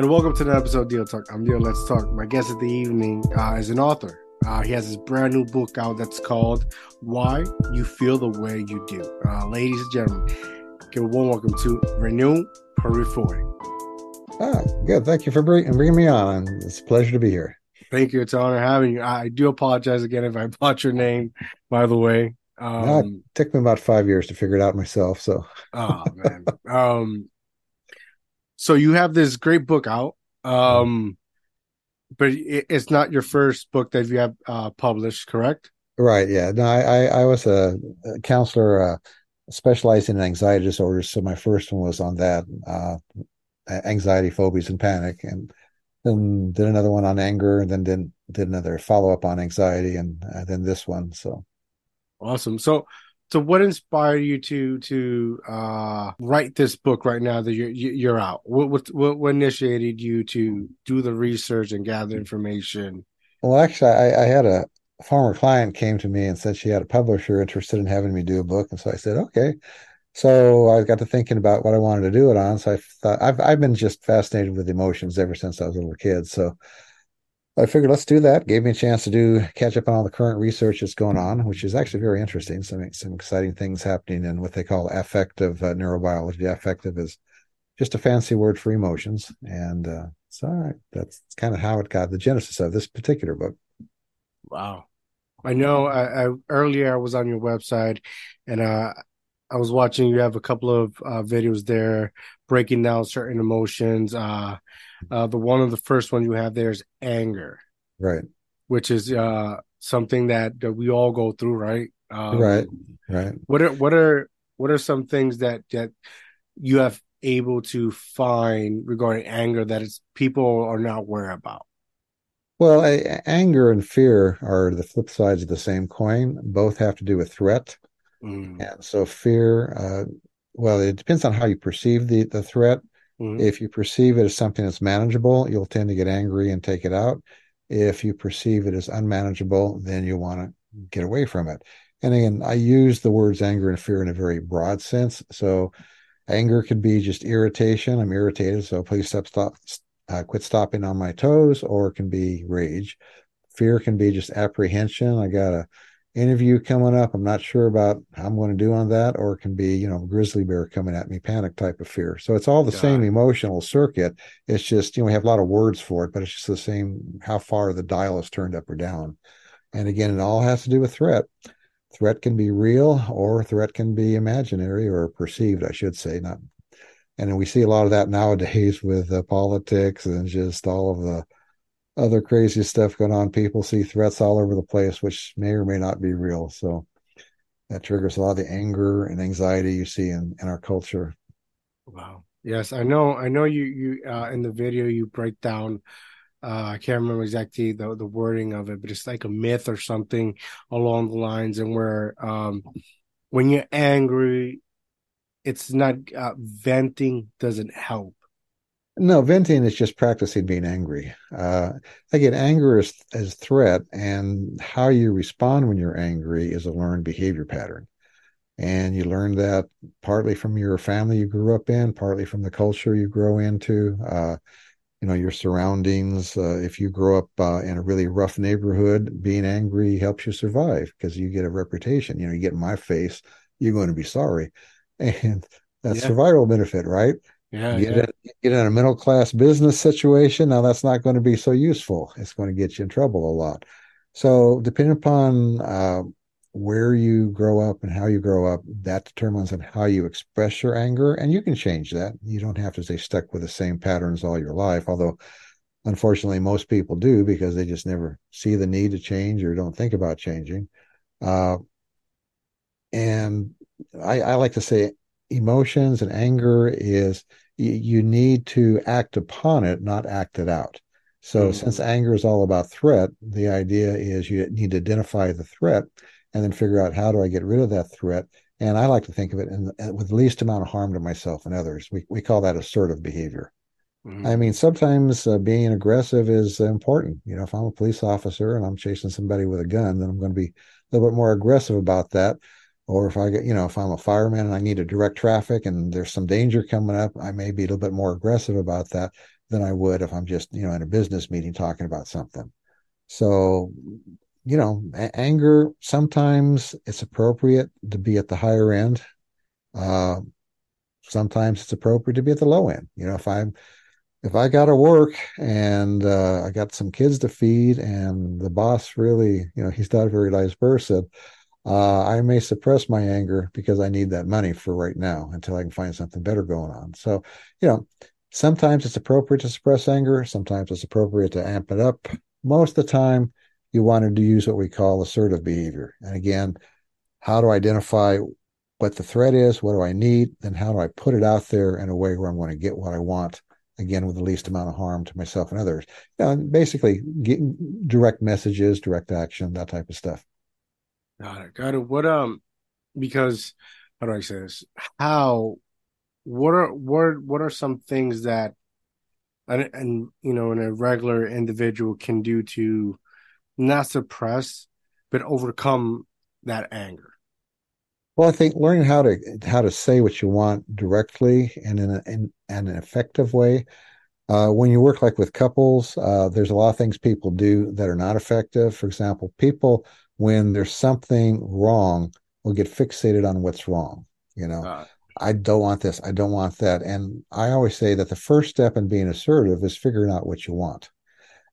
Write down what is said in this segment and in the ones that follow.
and welcome to the episode of DIO Talk. I'm Deal Let's Talk. My guest of the evening uh, is an author. Uh, he has his brand new book out that's called Why You Feel the Way You Do. Uh, ladies and gentlemen, give a warm welcome to Reneau Peurifoy. Ah, good. Thank you for bringing me on. It's a pleasure to be here. Thank you. It's an honor having you. I do apologize again if I bought your name, by the way. Um, no, it took me about five years to figure it out myself. So, oh man. um, so you have this great book out, um, but it, it's not your first book that you have uh, published, correct? Right. Yeah. No, I I, I was a, a counselor uh, specializing in anxiety disorders, so my first one was on that uh, anxiety, phobias, and panic, and then did another one on anger, and then did did another follow up on anxiety, and uh, then this one. So awesome. So so what inspired you to to uh, write this book right now that you're you're out? What, what what initiated you to do the research and gather information? Well, actually, I, I had a former client came to me and said she had a publisher interested in having me do a book, and so I said, okay. So I got to thinking about what I wanted to do it on. So I thought I've I've been just fascinated with emotions ever since I was a little kid. So I figured let's do that. Gave me a chance to do catch up on all the current research that's going on, which is actually very interesting. Some some exciting things happening in what they call affective uh, neurobiology. Affective is just a fancy word for emotions, and uh, so that's kind of how it got the genesis of this particular book. Wow, I know. I, I earlier I was on your website, and uh, I was watching. You have a couple of uh, videos there breaking down certain emotions. Uh, uh, the one of the first one you have there is anger, right? Which is uh, something that, that we all go through, right? Um, right, right. What are what are what are some things that that you have able to find regarding anger that is people are not aware about? Well, a, anger and fear are the flip sides of the same coin. Both have to do with threat. Mm. And so fear, uh, well, it depends on how you perceive the, the threat. Mm-hmm. If you perceive it as something that's manageable, you'll tend to get angry and take it out. If you perceive it as unmanageable, then you want to get away from it. And again, I use the words anger and fear in a very broad sense. So anger could be just irritation. I'm irritated, so please stop, stop, uh, quit stopping on my toes, or it can be rage. Fear can be just apprehension. I got a interview coming up. I'm not sure about how I'm going to do on that, or it can be, you know, grizzly bear coming at me, panic type of fear. So it's all the God. same emotional circuit. It's just, you know, we have a lot of words for it, but it's just the same how far the dial is turned up or down. And again, it all has to do with threat. Threat can be real or threat can be imaginary or perceived, I should say. Not, and we see a lot of that nowadays with uh, politics and just all of the other crazy stuff going on. People see threats all over the place, which may or may not be real. So that triggers a lot of the anger and anxiety you see in, in our culture. Wow. Yes, I know. I know you. You uh, in the video you break down. Uh, I can't remember exactly the the wording of it, but it's like a myth or something along the lines, and where um, when you're angry, it's not uh, venting doesn't help no, venting is just practicing being angry. Uh, again, anger is, is threat, and how you respond when you're angry is a learned behavior pattern. And you learn that partly from your family you grew up in, partly from the culture you grow into, uh, you know, your surroundings. Uh, if you grow up uh, in a really rough neighborhood, being angry helps you survive because you get a reputation. You know, you get in my face, you're going to be sorry. And that's yeah. survival benefit, right? Yeah, get, yeah. In, get in a middle class business situation. Now that's not going to be so useful. It's going to get you in trouble a lot. So depending upon uh, where you grow up and how you grow up, that determines on how you express your anger, and you can change that. You don't have to stay stuck with the same patterns all your life. Although, unfortunately, most people do because they just never see the need to change or don't think about changing. Uh, and I, I like to say emotions and anger is you, need to act upon it, not act it out. So mm-hmm. since anger is all about threat, the idea is you need to identify the threat and then figure out how do I get rid of that threat. And I like to think of it in, with the least amount of harm to myself and others. We we call that assertive behavior. Mm-hmm. I mean, sometimes uh, being aggressive is important. You know, if I'm a police officer and I'm chasing somebody with a gun, then I'm going to be a little bit more aggressive about that or if I get, you know, if I'm a fireman and I need to direct traffic and there's some danger coming up, I may be a little bit more aggressive about that than I would if I'm just, you know, in a business meeting talking about something. So, you know, a- anger, sometimes it's appropriate to be at the higher end. Uh, sometimes it's appropriate to be at the low end. You know, if I'm, if I got to work and uh, I got some kids to feed and the boss really, you know, he's not a very nice person, uh, I may suppress my anger because I need that money for right now until I can find something better going on. So, you know, sometimes it's appropriate to suppress anger. Sometimes it's appropriate to amp it up. Most of the time, you wanted to use what we call assertive behavior. And again, how to identify what the threat is, what do I need, and how do I put it out there in a way where I'm going to get what I want, again, with the least amount of harm to myself and others. You know, basically, getting direct messages, direct action, that type of stuff. Got it. Got it. What um because how do I say this? How what are what what are some things that and, and you know, a regular individual can do to not suppress but overcome that anger? Well, I think learning how to how to say what you want directly and in, a, in, in an effective way. Uh, when you work like with couples, uh, there's a lot of things people do that are not effective. For example, people when there's something wrong, we'll get fixated on what's wrong. You know, uh, I don't want this. I don't want that. And I always say that the first step in being assertive is figuring out what you want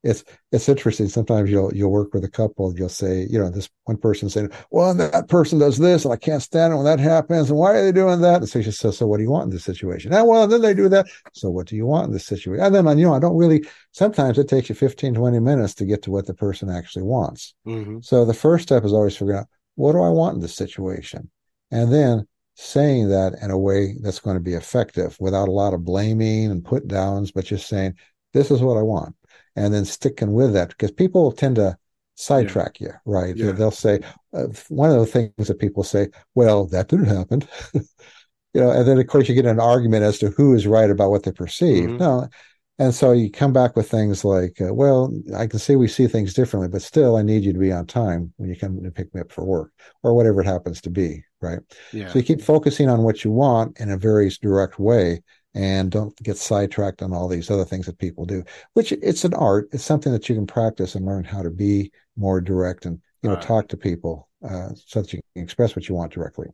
it's it's interesting. Sometimes you'll you'll work with a couple. You'll say, you know, this one person saying, "Well, that person does this, and I can't stand it when that happens. And why are they doing that?" And so she says, "So what do you want in this situation?" And well, then they do that. So what do you want in this situation? And then you know, I don't really. Sometimes it takes you 15, 20 minutes to get to what the person actually wants. Mm-hmm. So the first step is always figuring out what do I want in this situation, and then saying that in a way that's going to be effective without a lot of blaming and put downs, but just saying, "This is what I want." And then sticking with that because people tend to sidetrack yeah. you, right? Yeah. They'll say uh, one of the things that people say, "Well, that didn't happen," you know, and then of course you get an argument as to who is right about what they perceive. Mm-hmm. No, and so you come back with things like, uh, "Well, I can see we see things differently, but still, I need you to be on time when you come to pick me up for work, or whatever it happens to be." Right. Yeah. So you keep focusing on what you want in a very direct way, and don't get sidetracked on all these other things that people do which it's an art. It's something that you can practice and learn how to be more direct and you know right. talk to people uh, so that you can express what you want directly.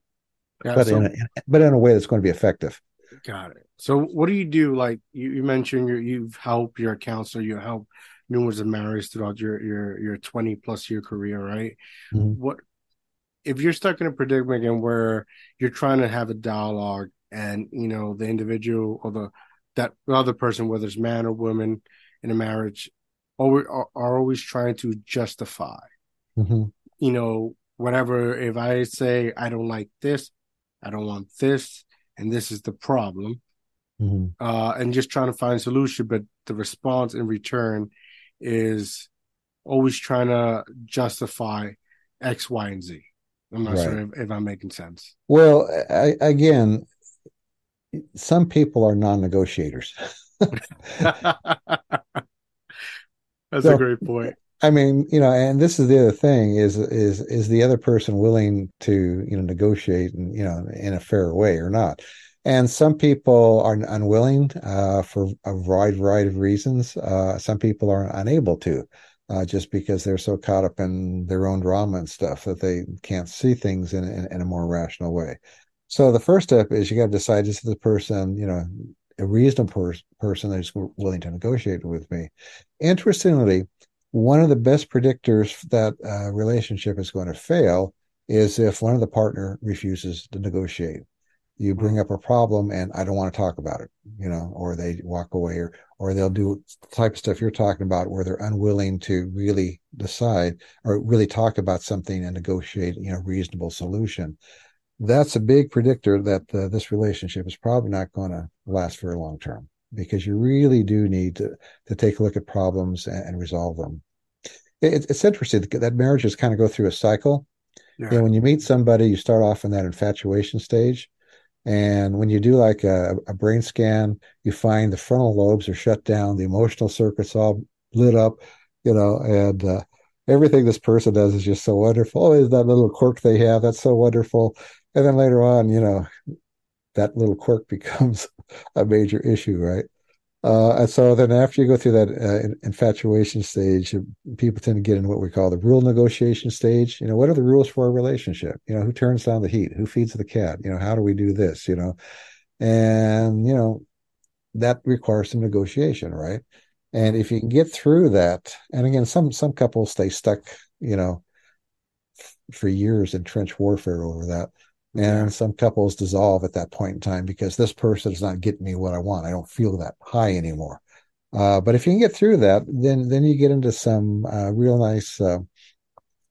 But so, in a, but in a way that's going to be effective. Got it. So what do you do? Like you, you mentioned you you've helped you're a counselor you help numerous of marriages throughout your your your 20 plus year career right? Mm-hmm. what if you're stuck in a predicament again where you're trying to have a dialogue and you know the individual or the that other person, whether it's man or woman in a marriage, always are, are always trying to justify. Mm-hmm. You know, whatever. If I say I don't like this, I don't want this, and this is the problem, mm-hmm. uh, and just trying to find a solution, but the response in return is always trying to justify X, Y, and Z. I'm not right. sure if, if, I'm making sense. Well, I, again, some people are non-negotiators. That's so, a great point. I mean, you know, and this is the other thing is is is the other person willing to you know negotiate and you know in a fair way or not? And some people are unwilling uh, for a wide variety of reasons. Uh, some people are unable to, uh, just because they're so caught up in their own drama and stuff that they can't see things in, in, in a more rational way. So the first step is you got to decide this is the person, you know, a reasonable per- person that's willing to negotiate with me. Interestingly, one of the best predictors that a relationship is going to fail is if one of the partner refuses to negotiate. You hmm. bring up a problem and I don't want to talk about it, you know, or they walk away or or they'll do the type of stuff you're talking about where they're unwilling to really decide or really talk about something and negotiate, you know, reasonable solution that's a big predictor that uh, this relationship is probably not going to last very long term because you really do need to, to take a look at problems and, and resolve them. It, it's interesting that marriages kind of go through a cycle. Yeah. You know, when you meet somebody, you start off in that infatuation stage. And when you do like a, a brain scan, you find the frontal lobes are shut down, the emotional circuits all lit up, you know, and uh, everything this person does is just so wonderful. Oh, is that little quirk they have? That's so wonderful. And then later on, you know, that little quirk becomes a major issue, right? Uh, so then after you go through that uh, infatuation stage, people tend to get in what we call the rule negotiation stage. You know, what are the rules for a relationship? You know, who turns down the heat? Who feeds the cat? You know, how do we do this? You know, and, you know, that requires some negotiation, right? And if you can get through that, and again, some some couples stay stuck, you know, f- for years in trench warfare over that. And some couples dissolve at that point in time because this person is not getting me what I want. I don't feel that high anymore. Uh, but if you can get through that, then then you get into some uh, real nice uh,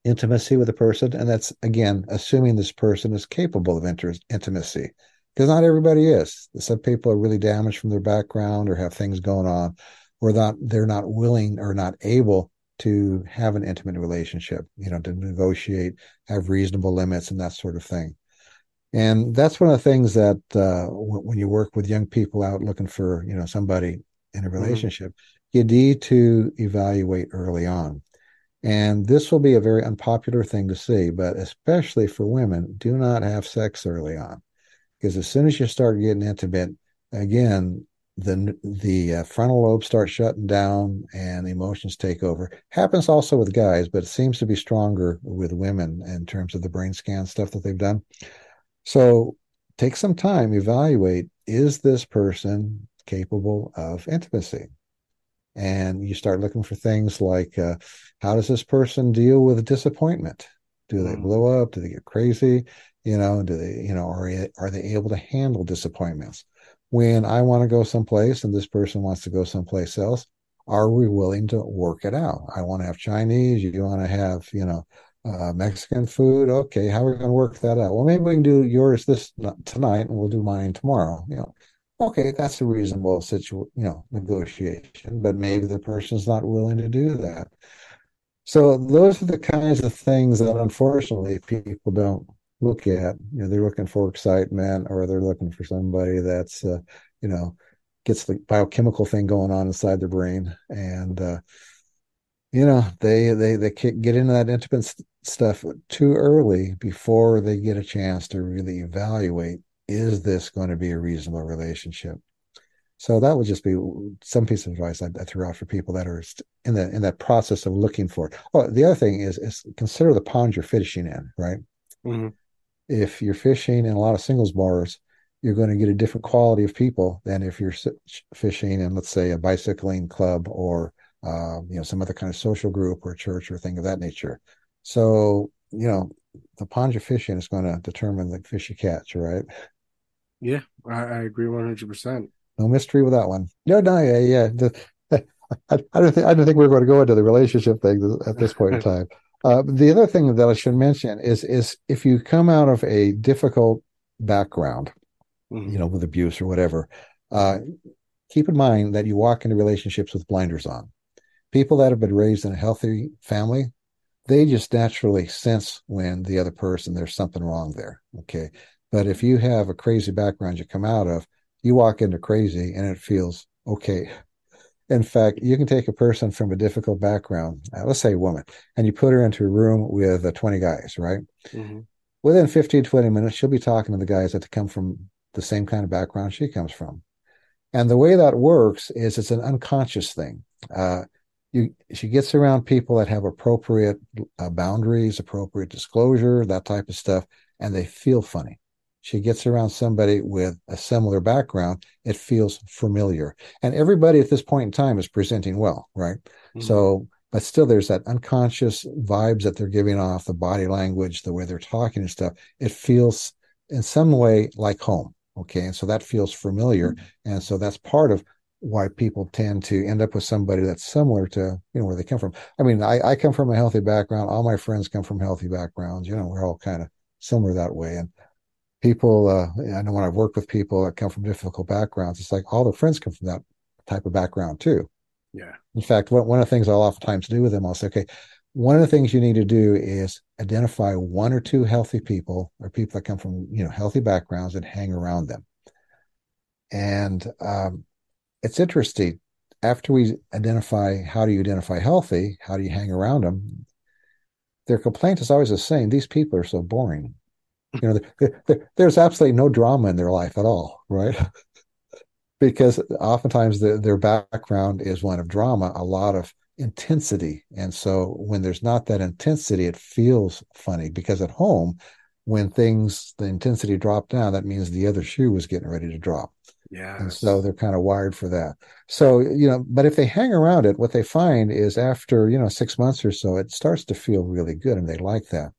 intimacy with a person, and that's again assuming this person is capable of inter- intimacy, because not everybody is. Some people are really damaged from their background or have things going on, or not they're not willing or not able to have an intimate relationship. You know, to negotiate, have reasonable limits, and that sort of thing. And that's one of the things that uh, when you work with young people out looking for, you know, somebody in a mm-hmm. relationship, mm-hmm. you need to evaluate early on. And this will be a very unpopular thing to say, but especially for women, do not have sex early on. Because as soon as you start getting intimate, again, the the uh, frontal lobe starts shutting down and emotions take over. Happens also with guys, but it seems to be stronger with women in terms of the brain scan stuff that they've done. So take some time, evaluate is this person capable of intimacy? And you start looking for things like uh, how does this person deal with disappointment? Do they mm. blow up? Do they get crazy? You know, do they, you know, are, are they able to handle disappointments? When I want to go someplace and this person wants to go someplace else, are we willing to work it out? I want to have Chinese. You want to have, you know, uh, Mexican food. Okay, how are we going to work that out? Well, maybe we can do yours this tonight, and we'll do mine tomorrow. You know, okay, that's a reasonable situation. You know, negotiation, but maybe the person's not willing to do that. So those are the kinds of things that unfortunately people don't look at. You know, they're looking for excitement, or they're looking for somebody that's, uh, you know, gets the biochemical thing going on inside their brain, and uh, you know they they they get into that intimate stuff too early before they get a chance to really evaluate is this going to be a reasonable relationship so that would just be some piece of advice I, I threw out for people that are in the in that process of looking for it. Oh, the other thing is is consider the pond you're fishing in, right? Mm-hmm. If you're fishing in a lot of singles bars, you're going to get a different quality of people than if you're fishing in, let's say, a bicycling club or uh, you know some other kind of social group or church or thing of that nature. So, you know, the pond you're fishing is going to determine the fish you catch, right? Yeah, I, I agree 100%. No mystery with that one. No, no, yeah, yeah. The, I, I, don't think I don't think we're going to go into the relationship thing at this point in time. Uh, the other thing that I should mention is is if you come out of a difficult background, mm-hmm. you know, with abuse or whatever, uh, keep in mind that you walk into relationships with blinders on. People that have been raised in a healthy family they just naturally sense when the other person there's something wrong there. Okay. But if you have a crazy background you come out of, you walk into crazy and it feels okay. In fact, you can take a person from a difficult background, uh, let's say a woman, and you put her into a room with uh, 20 guys, right? Mm-hmm. Within 15, 20 minutes, she'll be talking to the guys that come from the same kind of background she comes from. And the way that works is it's an unconscious thing. Uh, you she gets around people that have appropriate uh, boundaries, appropriate disclosure, that type of stuff, and they feel funny. She gets around somebody with a similar background, it feels familiar. And everybody at this point in time is presenting well, right? Mm-hmm. So, but still there's that unconscious vibes that they're giving off, the body language, the way they're talking and stuff. It feels in some way like home. Okay. And so that feels familiar. Mm-hmm. And so that's part of why people tend to end up with somebody that's similar to you know where they come from. I mean, I, I come from a healthy background. All my friends come from healthy backgrounds. You know, we're all kind of similar that way. And people, uh, I know when I've worked with people that come from difficult backgrounds, it's like all their friends come from that type of background too. Yeah. In fact, one of the things I'll oftentimes do with them, I'll say, okay, one of the things you need to do is identify one or two healthy people or people that come from you know healthy backgrounds and hang around them. And um, it's interesting. After we identify how do you identify healthy, how do you hang around them, their complaint is always the same. These people are so boring. Hmm. You know, there's absolutely no drama in their life at all, right? because oftentimes the, their background is one of drama, a lot of intensity. And so when there's not that intensity, it feels funny because at home, when things, the intensity drop down, that means the other shoe was getting ready to drop. Yeah. And so they're kind of wired for that. So, you know, but if they hang around it, what they find is after, you know, six months or so, it starts to feel really good and they like that.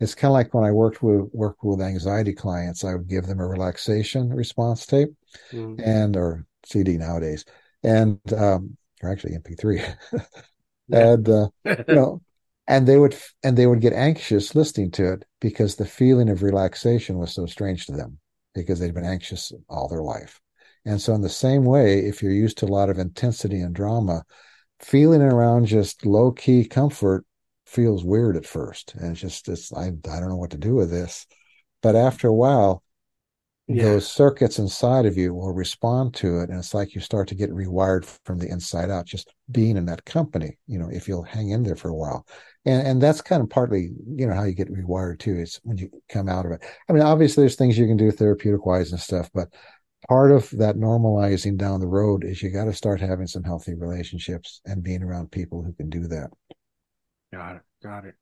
It's kind of like when I worked with worked with anxiety clients, I would give them a relaxation response tape mm. and or CD nowadays. And um or actually MP3. and uh, you know, and they would and they would get anxious listening to it because the feeling of relaxation was so strange to them because they'd been anxious all their life. And so, in the same way, if you're used to a lot of intensity and drama, feeling around just low key comfort feels weird at first. And it's just, it's, I, I don't know what to do with this. But after a while, yeah. those circuits inside of you will respond to it. And it's like you start to get rewired from the inside out, just being in that company, you know, if you'll hang in there for a while. And, and that's kind of partly, you know, how you get rewired too. It's when you come out of it. I mean, obviously there's things you can do therapeutic wise and stuff, but part of that normalizing down the road is you got to start having some healthy relationships and being around people who can do that. Got it. Got it.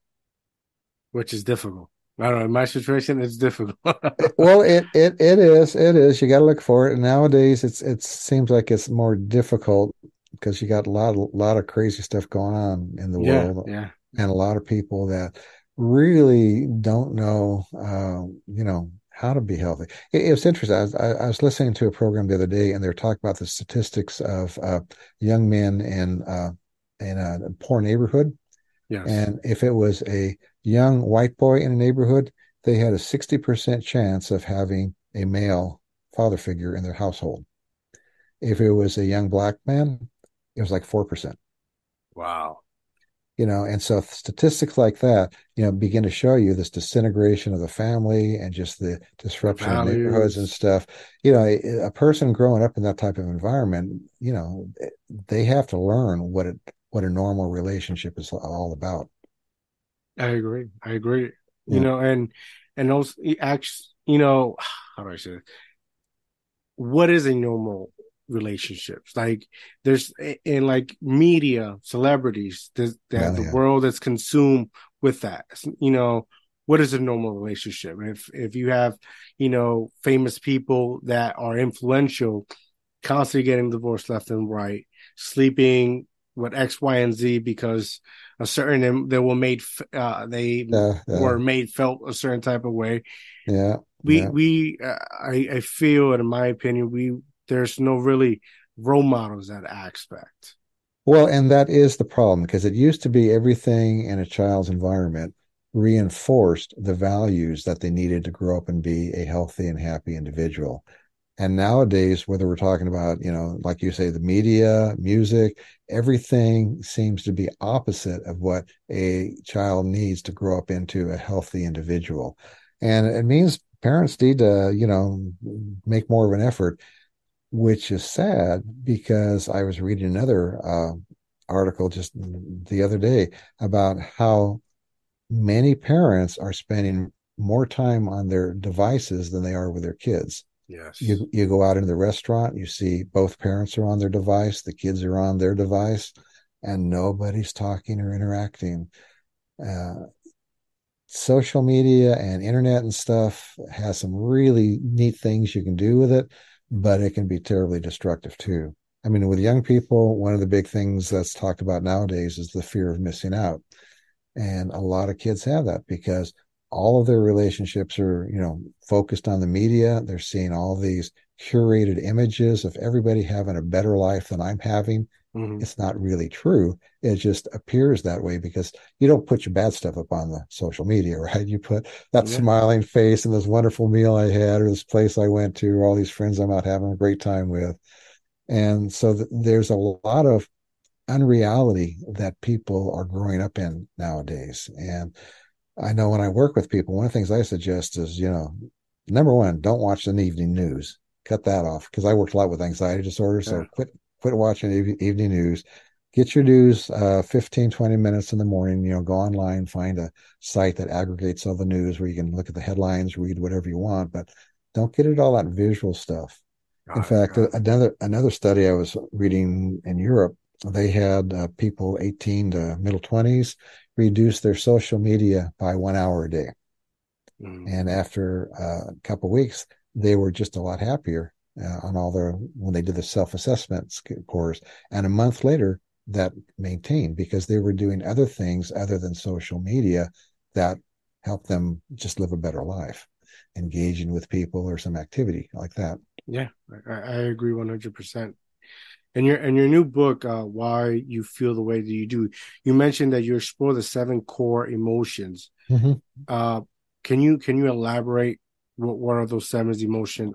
Which is difficult. I don't know. In my situation, it's difficult. well, it, it it is. It is. You got to look for it. And nowadays, it's it seems like it's more difficult because you got a lot of lot of crazy stuff going on in the yeah, world. Yeah. And a lot of people that really don't know, uh, you know, how to be healthy. It, it was interesting. I was, I, I was, listening to a program the other day, and they were talking about the statistics of uh, young men in uh, in a poor neighborhood. Yes. And if it was a young white boy in a neighborhood, they had a sixty percent chance of having a male father figure in their household. If it was a young black man, it was like four percent. Wow you know and so statistics like that you know begin to show you this disintegration of the family and just the disruption of neighborhoods and stuff you know a, a, person growing up in that type of environment you know they have to learn what it what a normal relationship is all about i agree i agree yeah. you know and and those acts you know how do i say it? what is a normal relationships. Like there's in like media, celebrities, that yeah, the yeah. world that's consumed with that. You know, what is a normal relationship? If if you have, you know, famous people that are influential, constantly getting divorced left and right, sleeping with X, Y, and Z because a certain they were made uh, they yeah, were made felt a certain type of way. Yeah. We we uh, I I feel in my opinion we there's no really role models that aspect. Well, and that is the problem because it used to be everything in a child's environment reinforced the values that they needed to grow up and be a healthy and happy individual. And nowadays, whether we're talking about, you know, like you say, the media, music, everything seems to be opposite of what a child needs to grow up into a healthy individual. And it means parents need to, you know, make more of an effort which is sad because I was reading another uh, article just the other day about how many parents are spending more time on their devices than they are with their kids. Yes. You you go out into the restaurant, you see both parents are on their device, the kids are on their device, and nobody's talking or interacting. Uh, social media and internet and stuff has some really neat things you can do with it but it can be terribly destructive too. I mean, with young people, one of the big things that's talked about nowadays is the fear of missing out. And a lot of kids have that because all of their relationships are, you know, focused on the media. They're seeing all these curated images of everybody having a better life than I'm having. Mm-hmm. It's not really true. It just appears that way because you don't put your bad stuff up on the social media, right? You put that yeah. smiling face and this wonderful meal I had, or this place I went to, or all these friends I'm out having a great time with. And so th- there's a lot of unreality that people are growing up in nowadays. And I know when I work with people, one of the things I suggest is, you know, number one, don't watch the evening news. Cut that off because I worked a lot with anxiety disorder. So yeah. quit quit watching evening news get your news uh, 15 20 minutes in the morning you know go online find a site that aggregates all the news where you can look at the headlines read whatever you want but don't get it all that visual stuff In fact, another another study I was reading in Europe, they had uh, people 18 to middle 20s reduce their social media by one hour a day. Mm. And after uh, a couple weeks, they were just a lot happier uh, on all their when they did the self-assessment scores. And a month later, that maintained because they were doing other things other than social media that helped them just live a better life, engaging with people or some activity like that. Yeah, I, I agree one hundred percent. And your and your new book, uh, why you feel the way that you do. You mentioned that you explore the seven core emotions. Mm-hmm. Uh, can you can you elaborate what, what are those seven emotions?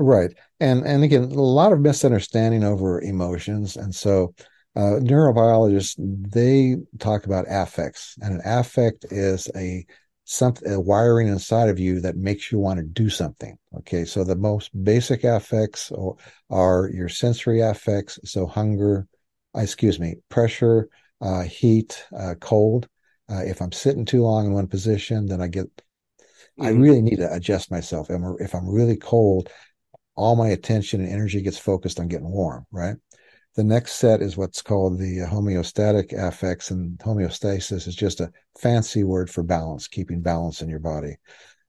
Right, and and again, a lot of misunderstanding over emotions, and so uh, neurobiologists they talk about affects, and an affect is a something a wiring inside of you that makes you want to do something. Okay so the most basic affects are, are your sensory affects so hunger uh, excuse me pressure uh, heat uh, cold. Uh, if i'm sitting too long in one position then i get mm-hmm. i really need to adjust myself. And if i'm really cold all my attention and energy gets focused on getting warm right the next set is what's called the homeostatic affects, and homeostasis is just a fancy word for balance, keeping balance in your body.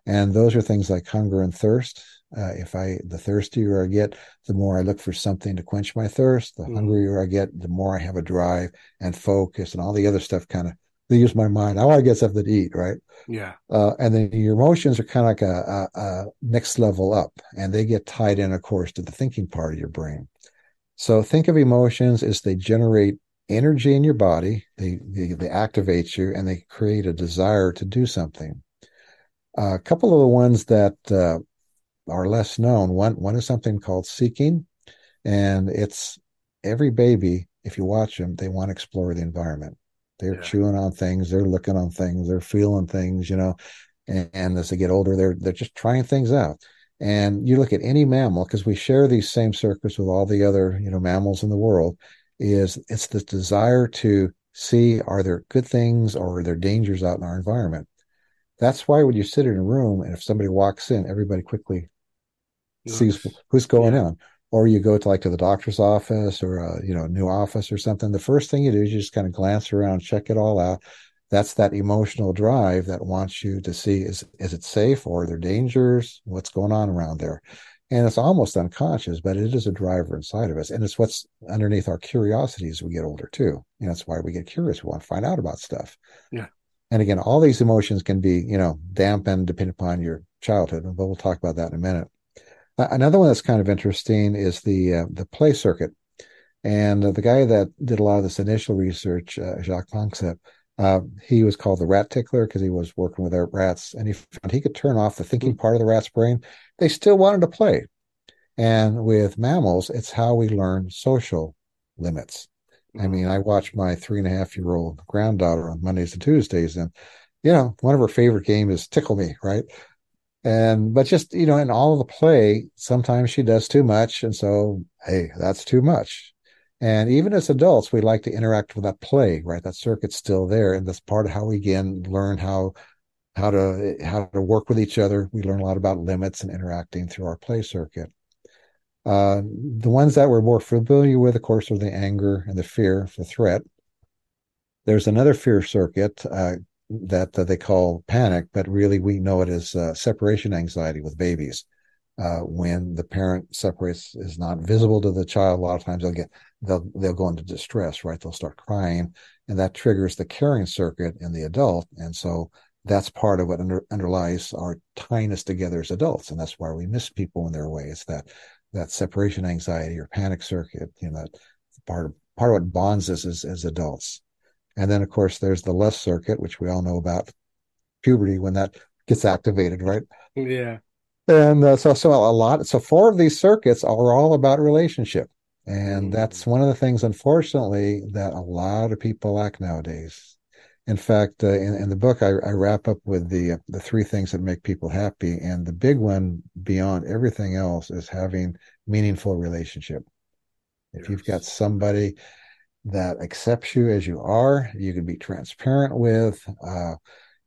And those are things like hunger and thirst. Uh, if I, the thirstier I get, the more I look for something to quench my thirst. The mm. hungrier I get, the more I have a drive and focus and all the other stuff kind of they use my mind. I want to get something to eat, right? Yeah. Uh, and then your emotions are kind of like a, a, a, next level up, and they get tied in, of course, to the thinking part of your brain. So think of emotions as they generate energy in your body, they, they, they activate you, and they create a desire to do something. Uh, a couple of the ones that uh, are less known. One one is something called seeking, and it's every baby. If you watch them, they want to explore the environment. They're yeah. chewing on things, they're looking on things, they're feeling things, you know. And, and as they get older, they're they're just trying things out. And you look at any mammal, because we share these same circuits with all the other, you know, mammals in the world, is it's the desire to see are there good things or are there dangers out in our environment. That's why when you sit in a room and if somebody walks in, everybody quickly sees who's going yeah. on. Or you go to like to the doctor's office or a you know new office or something. The first thing you do is you just kind of glance around, check it all out, that's that emotional drive that wants you to see is is it safe or are there dangers? What's going on around there? And it's almost unconscious but it is a driver inside of us and it's what's underneath our curiosity as we get older too and that's why we get curious we want to find out about stuff. Yeah. And again all these emotions can be you know dampened depending upon your childhood but we'll talk about that in a minute another one that's kind of interesting is the uh, the play circuit and uh, the guy that did a lot of this initial research uh, Jaak Panksepp uh, he was called the rat tickler because he was working with rats, and he found he could turn off the thinking part of the rat's brain. They still wanted to play, and with mammals, it's how we learn social limits. I mean, I watch my three and a half year old granddaughter on Mondays and Tuesdays, and you know, one of her favorite games is tickle me, right? And but just you know, in all of the play, sometimes she does too much, and so hey, that's too much. And even as adults, we like to interact with that play, right? That circuit's still there. And that's part of how we again learn how how to how to work with each other. We learn a lot about limits and interacting through our play circuit. Uh, the ones that we're more familiar with, of course, are the anger and the fear, the threat. There's another fear circuit uh, that they call panic, but really we know it as uh, separation anxiety with babies. Uh, when the parent separates is not visible to the child, a lot of times they'll get they'll they'll go into distress, right? They'll start crying, and that triggers the caring circuit in the adult, and so that's part of what under, underlies our tying together as adults, and that's why we miss people when they're away. It's that that separation anxiety or panic circuit, you know, part of part of what bonds us as, as adults. And then, of course, there's the lust circuit, which we all know about puberty when that gets activated, right? Yeah. And uh, so, so a lot, so four of these circuits are all about relationship. And mm. that's one of the things, unfortunately, that a lot of people lack nowadays. In fact, uh, in, in, the book, I, I, wrap up with the uh, the three things that make people happy, and the big one beyond everything else is having meaningful relationship. If yes. you've got somebody that accepts you as you are, you can be transparent with, uh,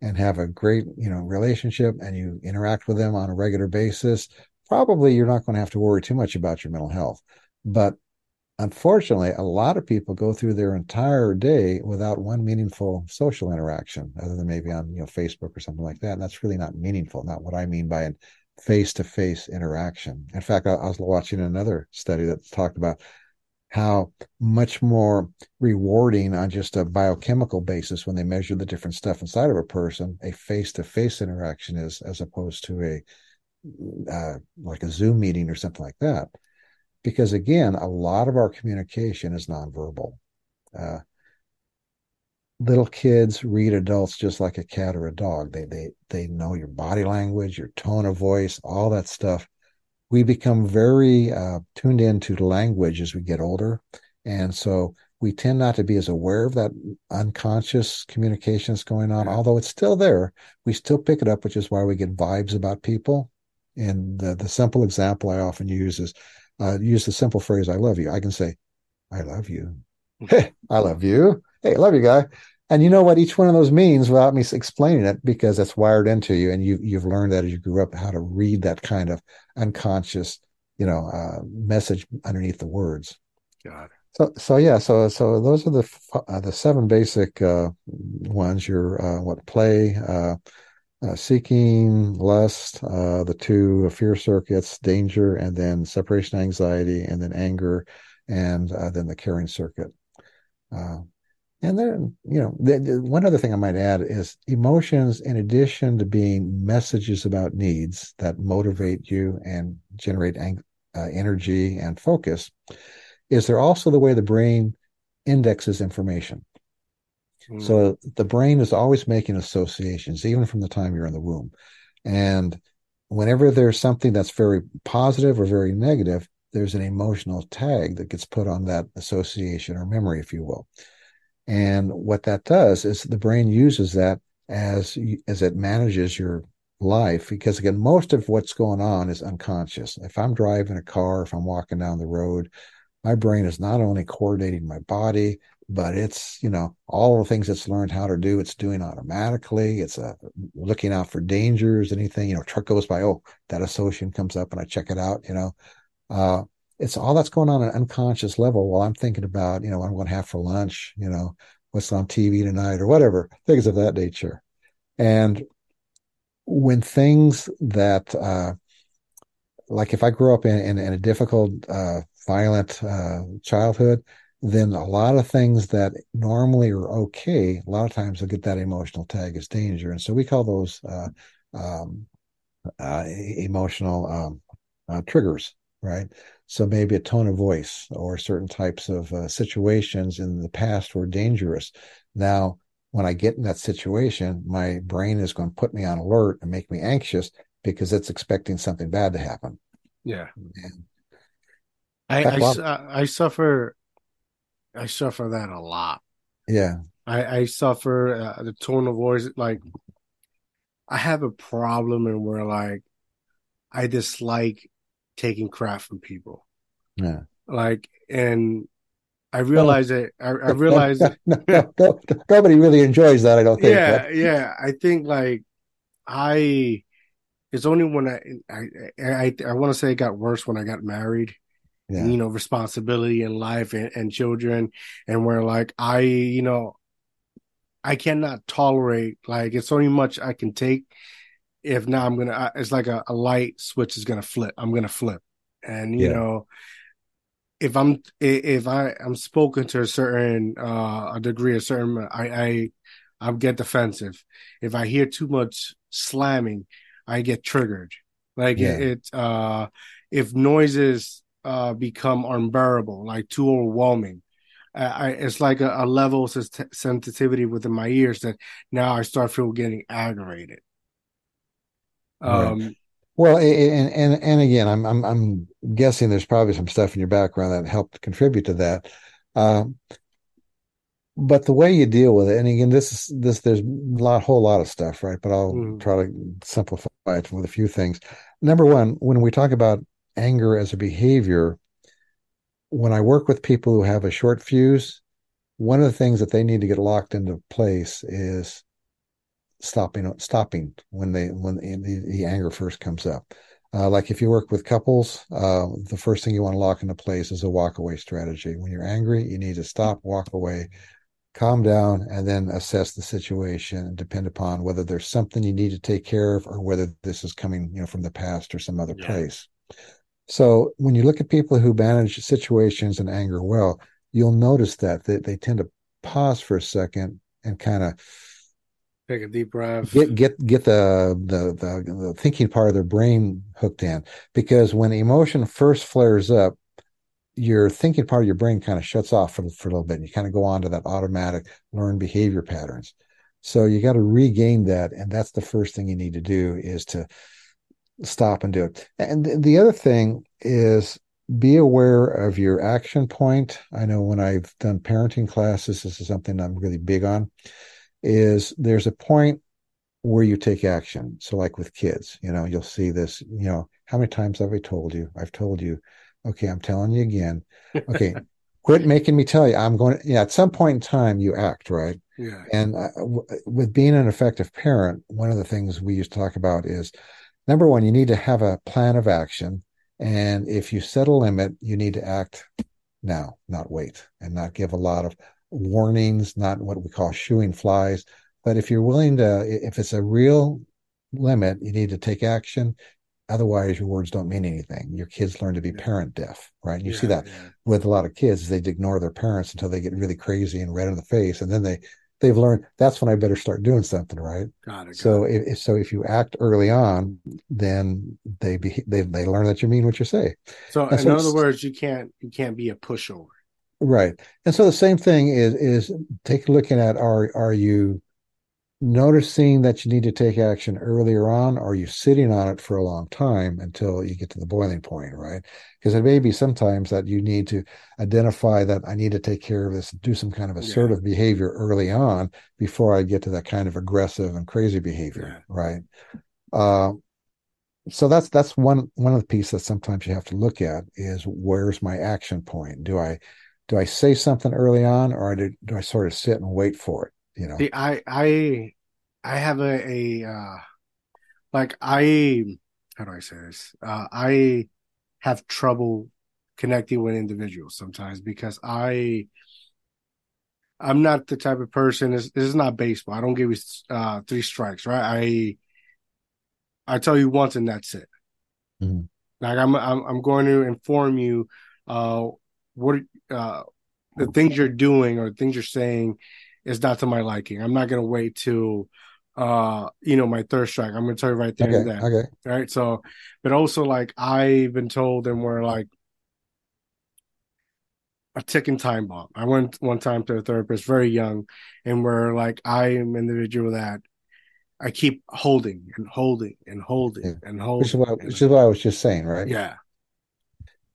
and have a great you know relationship and you interact with them on a regular basis probably you're not going to have to worry too much about your mental health. But unfortunately, a lot of people go through their entire day without one meaningful social interaction, other than maybe on you know Facebook or something like that. And that's really not meaningful. Not what I mean by a face-to-face interaction. In fact, I, I was watching another study that talked about how much more rewarding on just a biochemical basis when they measure the different stuff inside of a person a face-to-face interaction is as opposed to a uh, like a zoom meeting or something like that. Because again a lot of our communication is nonverbal. Uh, little kids read adults just like a cat or a dog. They they they know your body language your tone of voice all that stuff we become very uh, tuned into language as we get older. And so we tend not to be as aware of that unconscious communication that's going on, although it's still there. We still pick it up, which is why we get vibes about people. And the, the simple example I often use is uh, use the simple phrase, I love you. I can say, I love you. Hey, I love you. Hey, I love you, guy. And you know what each one of those means without me explaining it because that's wired into you, and you you've learned that as you grew up how to read that kind of unconscious, you know, uh, message underneath the words. Got it. So so yeah, so so those are the uh, the seven basic uh, ones. Your uh, what play, uh, uh, seeking, lust, the two fear circuits, danger, and then separation anxiety, and then anger, and then the caring circuit. And then, you know, the, the, one other thing I might add is emotions, in addition to being messages about needs that motivate you and generate ang- uh, energy and focus, is they're also the way the brain indexes information. Mm. So the brain is always making associations, even from the time you're in the womb. And whenever there's something that's very positive or very negative, there's an emotional tag that gets put on that association or memory, if you will. And what that does is the brain uses that as as it manages your life because again most of what's going on is unconscious. If i'm driving a car if i'm walking down the road my brain is not only coordinating my body but it's you know all the things it's learned how to do it's doing automatically. It's uh, looking out for dangers anything you know truck goes by oh that association comes up and i check it out you know. Uh, it's all that's going on at an unconscious level while I'm thinking about, you know, what I'm going to have for lunch, you know, what's on TV tonight or whatever, things of that nature. And when things that, uh, like if I grew up in, in, in a difficult, uh, violent uh, childhood, then a lot of things that normally are okay, a lot of times they'll get that emotional tag as danger. And so we call those uh, um, uh, emotional um, uh, triggers, right? So maybe a tone of voice or certain types of uh, situations in the past were dangerous. Now, when I get in that situation, my brain is going to put me on alert and make me anxious because it's expecting something bad to happen. Yeah. And I, I, I, suffer, I suffer that a lot. Yeah. I, I suffer uh, the tone of voice. Like I have a problem and where like I dislike taking crap from people. Yeah. Like, and I realize oh. it. I, I realize no, no, no, nobody really enjoys that. I don't think. Yeah, yeah. I think like I. It's only when I I I, I want to say it got worse when I got married. Yeah. you know, responsibility in life and, and children, and where like I, you know, I cannot tolerate like it's only much I can take if not, I'm gonna. It's like a, a light switch is gonna flip. I'm gonna flip, and you yeah. know, if I'm if I I'm spoken to a certain uh a degree, a certain I I I get defensive. If I hear too much slamming, I get triggered. Like yeah. it, it uh if noises uh become unbearable, like too overwhelming. I, it's like a, a level of sensitivity within my ears that now I start feel getting aggravated. Um, right. Well, and, and and again, I'm I'm I'm guessing there's probably some stuff in your background that helped contribute to that. Um, but the way you deal with it, and again, this is this there's a lot, whole lot of stuff, right? But I'll mm. try to simplify it with a few things. Number one, when we talk about anger as a behavior, when I work with people who have a short fuse, one of the things that they need to get locked into place is stopping stopping when they when the, the anger first comes up. Uh, like if you work with couples, uh, the first thing you want to lock into place is a walk away strategy. When you're angry, you need to stop, walk away, calm down, and then assess the situation and depend upon whether there's something you need to take care of or whether this is coming, you know, from the past or some other yeah. place. So when you look at people who manage situations and anger well, you'll notice that they, they tend to pause for a second and kind of take a deep breath. Get get get the, the the the thinking part of their brain hooked in. Because when emotion first flares up your thinking part of your brain kind of shuts off for, for a little bit. And you kind of go on to that automatic learned behavior patterns. So you got to regain that and that's the first thing you need to do is to stop and do it. And the other thing is be aware of your action point. I know when i've done parenting classes this is something i'm really big on is there's a point where you take action. So, like with kids, you know, you'll see this, you know, how many times have I told you? I've told you, okay, I'm telling you again. Okay, quit making me tell you. I'm going to, yeah, at some point in time, you act, right? Yeah. And uh, w- with being an effective parent, one of the things we used to talk about is number one, you need to have a plan of action. And if you set a limit, you need to act now, not wait, and not give a lot of warnings, not what we call shooing flies. But if you're willing to, if it's a real limit, you need to take action. Otherwise, your words don't mean anything. Your kids learn to be parent deaf, right? You yeah, see that yeah. with a lot of kids; they ignore their parents until they get really crazy and red in the face, and then they they've learned that's when I better start doing something, right? Got it. so if, so if you act early on, then they be, they they learn that you mean what you say. So and in so other words, you can't you can't be a pushover. Right. And so the same thing is is take a look at are are you noticing that you need to take action earlier on or are you sitting on it for a long time until you get to the boiling point right because it may be sometimes that you need to identify that i need to take care of this do some kind of assertive yeah. behavior early on before i get to that kind of aggressive and crazy behavior yeah. right uh, so that's that's one one of the pieces that sometimes you have to look at is where's my action point do i do I say something early on or do, do I sort of sit and wait for it? You know, See, I, I, I have a, a, uh, like I, how do I say this? Uh, I have trouble connecting with individuals sometimes because I, I'm not the type of person. This, this is not baseball. I don't give you uh, three strikes, right? I, I tell you once and that's it. Mm-hmm. Like I'm, I'm, I'm going to inform you, uh, what uh, the things you're doing or things you're saying is not to my liking. I'm not gonna wait till uh you know my third strike. I'm gonna tell you right there okay, and then. Okay. Right. So but also like I've been told and we're like a ticking time bomb. I went one time to a therapist very young and we're like I am an individual that I keep holding and holding and holding yeah. and holding. Which is, what, which is what I was just saying, right? Yeah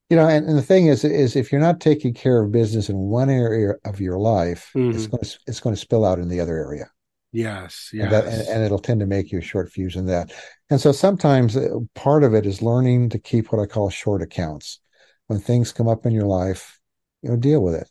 you know and, and, the thing is is if you're not taking care of business in one area of your life mm-hmm. it's going to it's going to spill out in the other area. Yes yes and, that, and, and, it'll tend to make you a short fuse in that. And so sometimes uh, part of it is learning to keep what i call short accounts. When things come up in your life you know deal with it.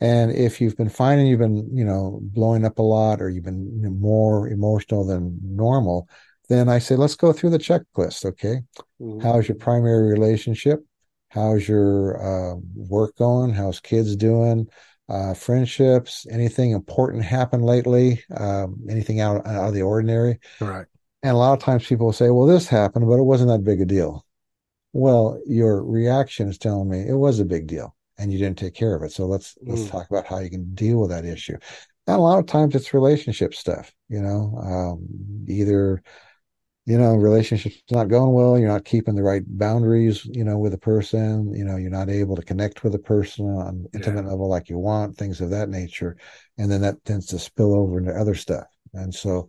And if you've been finding you've been you know blowing up a lot or you've been more emotional than normal then i say let's go through the checklist okay? Mm-hmm. how's your primary relationship How's your uh, work going? How's kids doing? Uh, friendships? Anything important happened lately? Um, anything out, out of the ordinary? Right. And a lot of times people will say, "Well, this happened, but it wasn't that big a deal." Well, your reaction is telling me it was a big deal, and you didn't take care of it. So let's mm. let's talk about how you can deal with that issue. And a lot of times it's relationship stuff. You know, um, either you know, relationship's not going well, you're not keeping the right boundaries, you know, with a person, you know, you're not able to connect with a person on intimate yeah. level like you want, things of that nature. And then that tends to spill over into other stuff. And so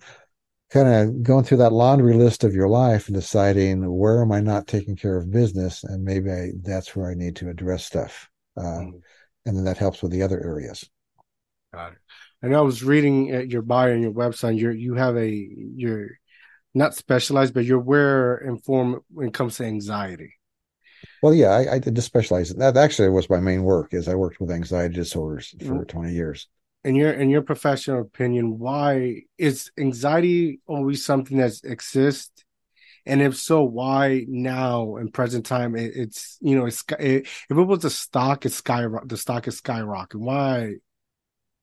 kind of going through that laundry list of your life and deciding where am I not taking care of business and maybe I, that's where I need to address stuff. Um, mm-hmm. And then that helps with the other areas. Got it. And I was reading at your bio on your website. You you have a your not specialized, but you're where informed when it comes to anxiety. Well, yeah, I, I did specialize. That actually was my main work. Is I worked with anxiety disorders for mm-hmm. twenty years. In your in your professional opinion, why is anxiety always something that exists And if so, why now in present time it, it's you know it's it, if it was a stock, it's sky the stock is skyrocketing. Why?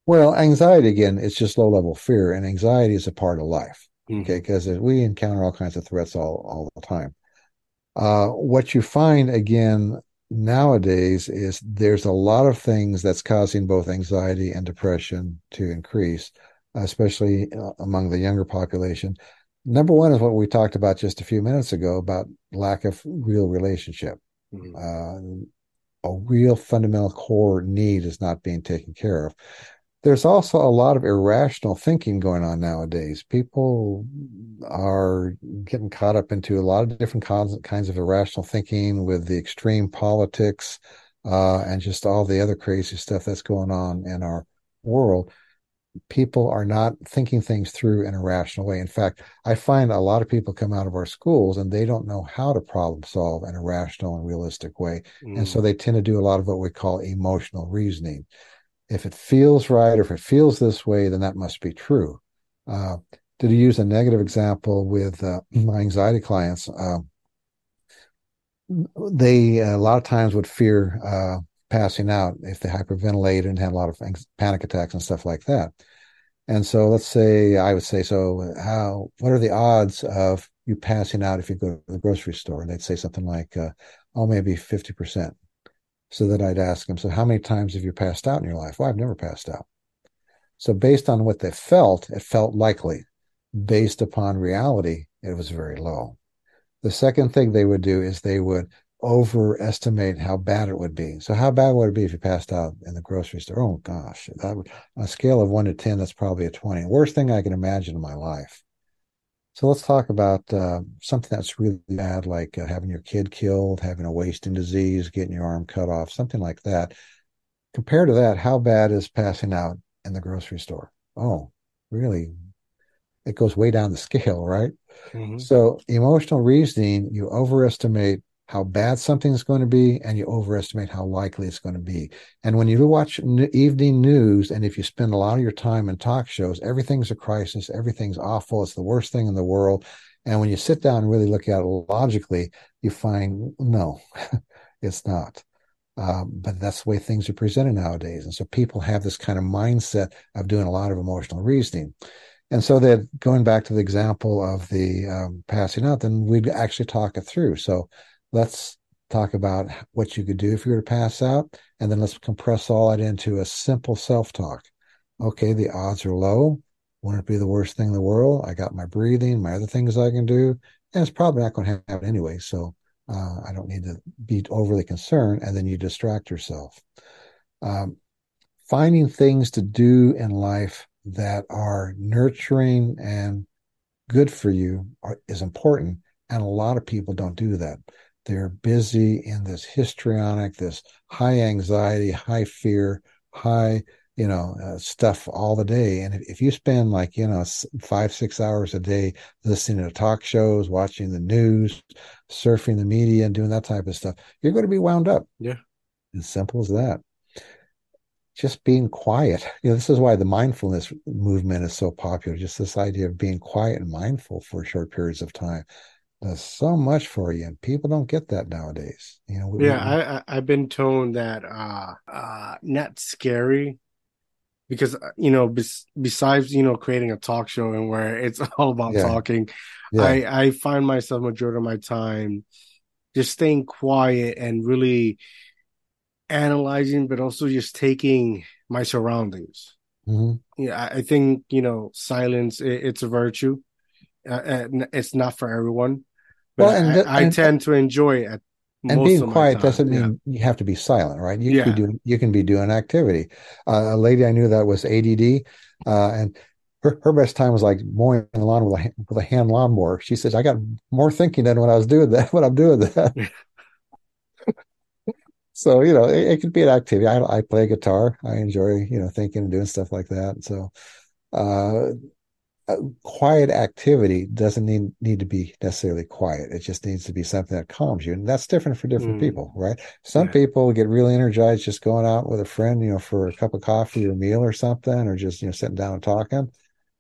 Well, anxiety again, it's just low level fear, and anxiety is a part of life. Mm-hmm. Okay, because we encounter all kinds of threats all all the time. Uh, what you find again nowadays is there's a lot of things that's causing both anxiety and depression to increase, especially uh, among the younger population. Number one is what we talked about just a few minutes ago about lack of real relationship. Mm-hmm. Uh, a real fundamental core need is not being taken care of there's also a lot of irrational thinking going on nowadays. People are getting caught up into a lot of different kinds of irrational thinking with the extreme politics uh, and just all the other crazy stuff that's going on in our world. People are not thinking things through in a rational way. In fact, I find a lot of people come out of our schools and they don't know how to problem solve in a rational and realistic way. Mm. And so mm. they tend to do a lot of what we call emotional reasoning if it feels right or if it feels this way, then that must be true. Uh, to use a negative example with uh, my anxiety clients, uh, they a lot of times would fear uh, passing out if they hyperventilated and had a lot of panic attacks and stuff like that. And so let's say I would say, so how, what are the odds of you passing out if you go to the grocery store? And they'd say something like, uh, oh, maybe 50% so that I'd ask them, so how many times have you passed out in your life? Well, I've never passed out. So based on what they felt, it felt likely. Based upon reality, it was very low. The second thing they would do is they would overestimate how bad it would be. So how bad would it be if you passed out in the grocery store? Oh gosh, that would, on a scale of one to 10, that's probably a 20. Worst thing I can imagine in my life. So let's talk about uh, something that's really bad, like uh, having your kid killed, having a wasting disease, getting your arm cut off, something like that. Compared to that, how bad is passing out in the grocery store? Oh, really? It goes way down the scale, right? Mm-hmm. So emotional reasoning, you overestimate how bad something's going to be and you overestimate how likely it's going to be. And when you watch evening news and if you spend a lot of your time in talk shows, everything's a crisis, everything's awful, it's the worst thing in the world. And when you sit down and really look at it logically, you find no, it's not. Um, but that's the way things are presented nowadays. And so people have this kind of mindset of doing a lot of emotional reasoning. And so that going back to the example of the um, passing out, then we'd actually talk it through. So let's talk about what you could do if you were to pass out, and then let's compress all that into a simple self talk. Okay, the odds are low. Wouldn't it be the worst thing in the world? I got my breathing, my other things I can do, and it's probably not going to happen anyway. So uh, I don't need to be overly concerned. And then you distract yourself. Um, finding things to do in life that are nurturing and good for you are, is important. And a lot of people don't do that. They're busy in this histrionic, this high anxiety, high fear, high, you know, uh, stuff all the day. And if, if, you spend like, you know, five, six hours a day listening to talk shows, watching the news, surfing the media, and doing that type of stuff, you're going to be wound up. Yeah. As simple as that. Just being quiet. You know, this is why the mindfulness movement is so popular. Just this idea of being quiet and mindful for short periods of time does so much for you and people don't get that nowadays you know we, yeah we, I, i've been told that uh uh not scary because uh, you know bes- besides you know creating a talk show and where it's all about yeah. talking yeah. i i find myself majority of my time just staying quiet and really analyzing but also just taking my surroundings mm-hmm. yeah I, I, think you know silence it, it's a virtue uh, it's not for everyone. well, and, I, I and, tend to enjoy it. and being quiet doesn't mean yeah. you have to be silent, right? You yeah. can be doing you can be doing activity. Uh, a lady I knew that was ADD, uh, and her, her best time was like mowing the lawn with a with a hand lawnmower. She says, "I got more thinking than when I was doing that. When I'm doing that." so you know, it, it could be an activity. I, I play guitar. I enjoy you know thinking and doing stuff like that. So uh, quiet activity doesn't need, need to be necessarily quiet. It just needs to be something that calms you. And that's different for different mm. people, right? Some yeah. people get really energized just going out with a friend, you know, for a cup of coffee or meal or something, or just, you know, sitting down and talking.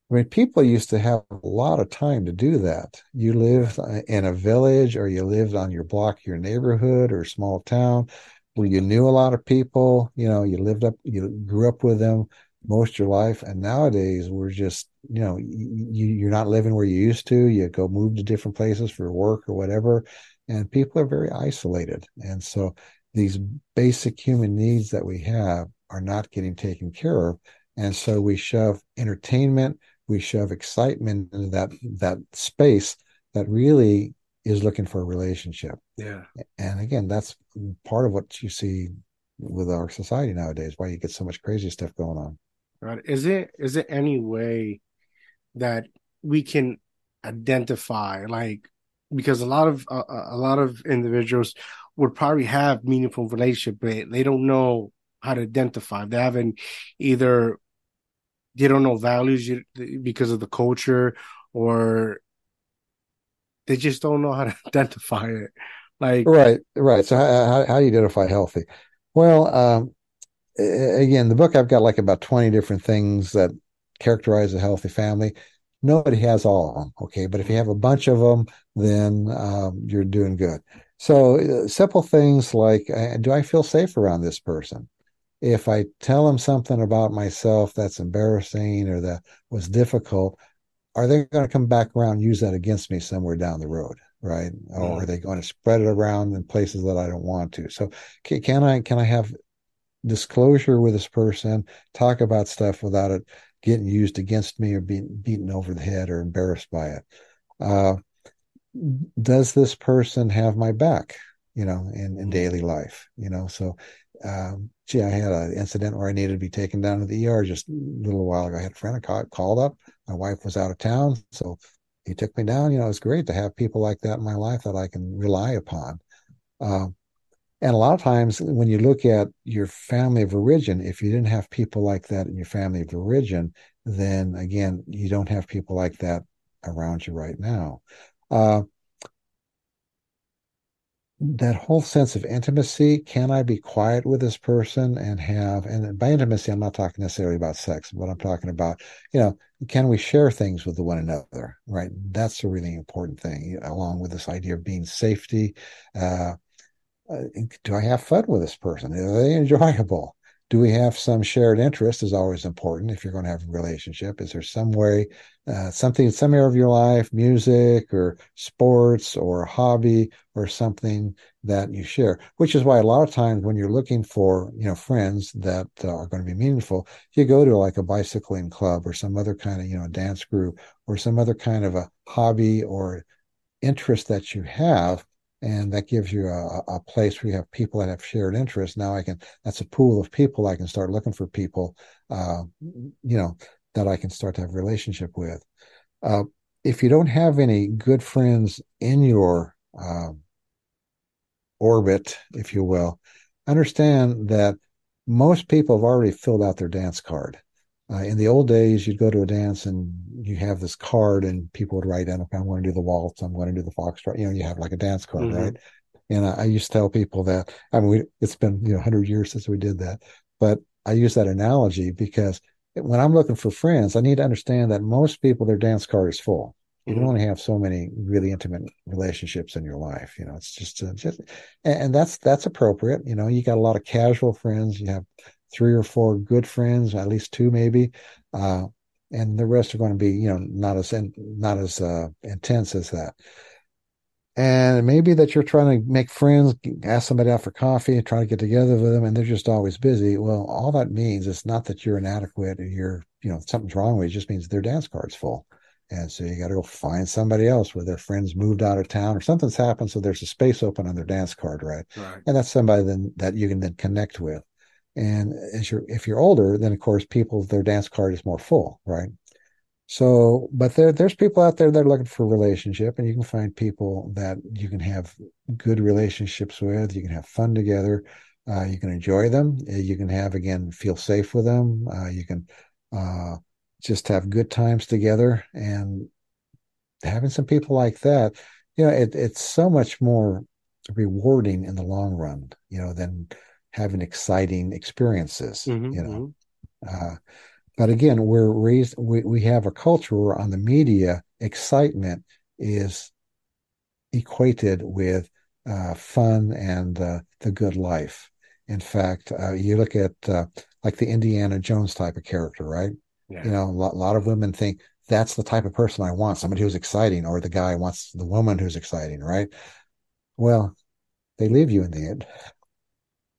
I mean, people used to have a lot of time to do that. You lived in a village or you lived on your block, your neighborhood or small town where you knew a lot of people, you know, you lived up, you grew up with them most of your life. And nowadays we're just, you know, you, you're not living where you used to. You go move to different places for work or whatever. And people are very isolated. And so these basic human needs that we have are not getting taken care of. And so we shove entertainment, we shove excitement into that that space that really is looking for a relationship. Yeah. And again, that's part of what you see with our society nowadays, why you get so much crazy stuff going on. Right. Is it is it any way that we can identify like because a lot of uh, a lot of individuals would probably have meaningful relationship but they don't know how to identify. They haven't either they don't know values because of the culture or they just don't know how to identify it. Like right right. So how, how do you identify healthy? Well um, again the book i've got like about 20 different things that characterize a healthy family nobody has all of them okay but if you have a bunch of them then um, you're doing good so uh, simple things like uh, do i feel safe around this person if I tell them something about myself that's embarrassing or that was difficult, are they going to come back around use that against me somewhere down the road? Right. Or are they going to spread it around in places that I don't want to? So can I, can I have disclosure with this person, talk about stuff without it getting used against me or being beaten over the head or embarrassed by it? Uh, does this person have my back? You know, in, in mm-hmm. daily life, you know, so um, gee, I had an incident where I needed to be taken down to the ER just a little while ago. I had a friend I called up. My wife was out of town, so he took me down. You know, it's great to have people like that in my life that I can rely upon. Uh, and a lot of times, when you look at your family of origin, if you didn't have people like that in your family of origin, then again, you don't have people like that around you right now. Uh, that whole sense of intimacy can i be quiet with this person and have and by intimacy i'm not talking necessarily about sex but i'm talking about you know can we share things with one another right that's a really important thing along with this idea of being safety uh, do i have fun with this person? Are they enjoyable? Do we have some shared interest is always important if you're going to have a relationship. Is there some way uh, something in some area of your life music or sports or a hobby or something that you share? Which is why a lot of times when you're looking for you know friends that uh, are going to be meaningful you go to like a bicycling club or some other kind of you know dance group or some other kind of a hobby or interest that you have and that gives you a, a place where you have people that have shared interests. Now I can that's a pool of people I can start looking for people, uh, you know, that I can start to have relationship with. Uh, if you don't have any good friends in your uh, orbit, if you will, understand that most people have already filled out their dance card. Uh, in the old days, you'd go to a dance and you have this card, and people would write down, okay, I'm going to do the waltz, I'm going to do the foxtrot. You know, you have like a dance card, mm-hmm. right? And I, I, used to tell people that, I mean, we, it's been, you know, 100 years since we did that. But I use that analogy because when I'm looking for friends, I need to understand that most people, their dance card is full. You mm-hmm. can only have so many really intimate relationships in your life. You know, it's just, uh, just and, and that's, that's appropriate. You know, you got a lot of casual friends. You have three or four good friends, at least two maybe, uh, and the rest are going to be you know not as not as uh, intense as that. And maybe that you're trying to make friends, ask somebody out for coffee, try to get together with them, and they're just always busy. Well, all that means is not that you're inadequate or you're, you know, something's wrong with you. It just means their dance card's full. And so you got to go find somebody else where their friends moved out of town or something's happened. So there's a space open on their dance card, right? right. And that's somebody then that you can then connect with. And as you're, if you're older, then of course people, their dance card is more full, right? So, but there, there's people out there that are looking for a relationship and you can find people that you can have good relationships with. You can have fun together. Uh, you can enjoy them. Uh, you can have, again, feel safe with them. Uh, you can, uh, just have good times together and having some people like that, you know, it, it's so much more rewarding in the long run, you know, than having exciting experiences, mm-hmm, you know. Mm-hmm. Uh, but again, we're raised, we, we have a culture where on the media, excitement is equated with uh, fun and uh, the good life. In fact, uh, you look at uh, like the Indiana Jones type of character, right? Yeah. You know, a lot, a lot of women think that's the type of person I want, somebody who's exciting, or the guy wants the woman who's exciting, right? Well, they leave you in the end.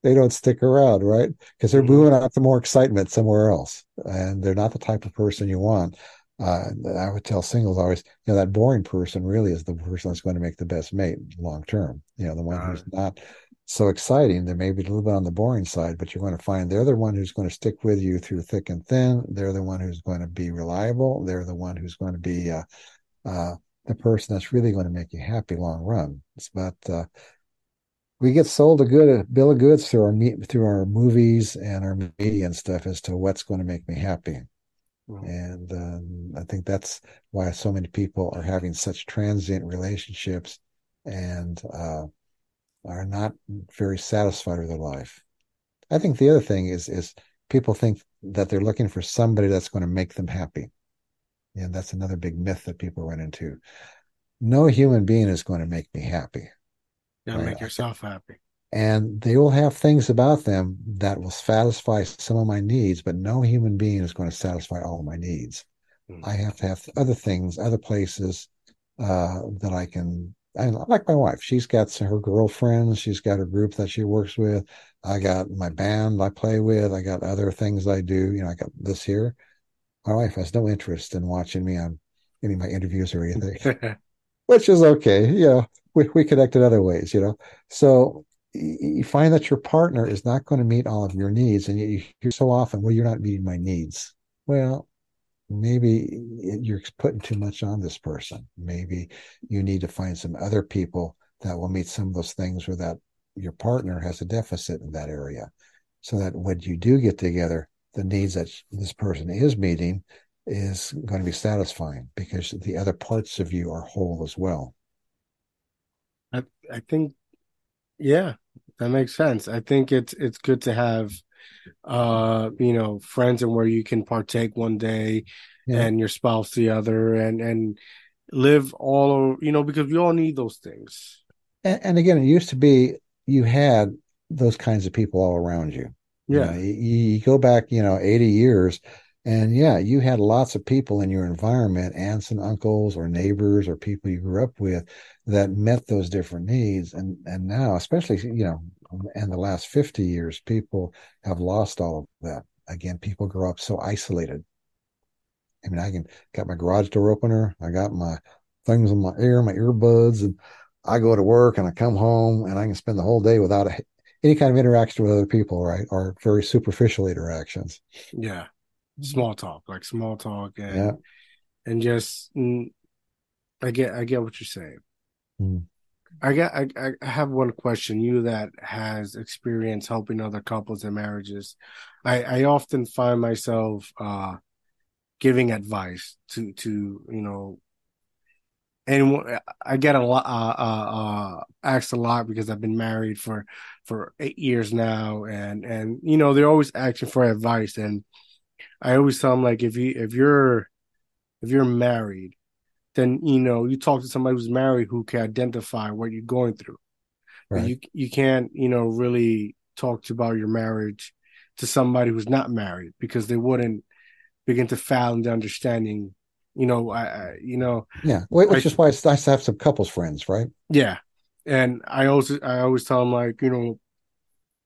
They don't stick around, right? Because they're mm-hmm. moving on to more excitement somewhere else, and they're not the type of person you want. Uh, I would tell singles always, you know, that boring person really is the person that's going to make the best mate long term. You know, the one who's not so exciting. They may be a little bit on the boring side, but you're going to find they're the one who's going to stick with you through thick and thin. They're the one who's going to be reliable. They're the one who's going to be uh, uh, the person that's really going to make you happy long run. But uh, we get sold a good bill of goods through our through our movies and our media and stuff as to what's going to make me happy. And um, I think that's why so many people are having such transient relationships and uh, are not very satisfied with their life. I think the other thing is is people think that they're looking for somebody that's going to make them happy. And that's another big myth that people run into. No human being is going to make me happy. Right? make yourself happy and they will have things about them that will satisfy some of my needs, but no human being is going to satisfy all of my needs. Mm. I have to have other things, other places uh, that I can. I like my wife. She's got her girlfriends. She's got her group that she works with. I got my band I play with. I got other things I do. You know, I got this here. My wife has no interest in watching me on any of my interviews or anything, which is okay. You know, we, we connect in other ways, you know. So you find that your partner is not going to meet all of your needs and you hear so often well you're not meeting my needs. Well maybe you're putting too much on this person. Maybe you need to find some other people that will meet some of those things where that your partner has a deficit in that area. So that when you do get together the needs that this person is meeting is going to be satisfying because the other parts of you are whole as well i i think yeah, that makes sense. I think it's it's good to have uh you know friends and where you can partake one day yeah. and your spouse the other and and live all over, you know because we all need those things. And, and again, it used to be you had those kinds of people all around you. Yeah, you, know, you, you go back, you know, eighty years and yeah, you had lots of people in your environment, aunts and uncles or neighbors or people you grew up with that met those different needs. And and now, especially, you know, in the last 50 years, people have lost all of that. Again, people grow up so isolated. I mean, I can got my garage door opener, I got my things in my ear, my earbuds, and I go to work and I come home and I can spend the whole day without a, any kind of interaction with other people, right? Or very superficial interactions. Yeah small talk, like small talk, and yeah. and just mm, I get I get what you're saying. Mm. I get I, I have one question. You that has experience helping other couples and marriages, I I often find myself uh giving advice to to you know and I get a lot uh, uh, uh, asked a lot because I've been married for for eight years now, and and you know they're always asking for advice, and I always tell them like if you if you're if you're married, then you know you talk to somebody who's married who can identify what you're going through. Right. You you can't you know really talk to about your marriage to somebody who's not married because they wouldn't begin to fathom the understanding. You know, I, I you know yeah, which I, is why it's nice to have some couples friends, right? Yeah, and I also I always tell them like you know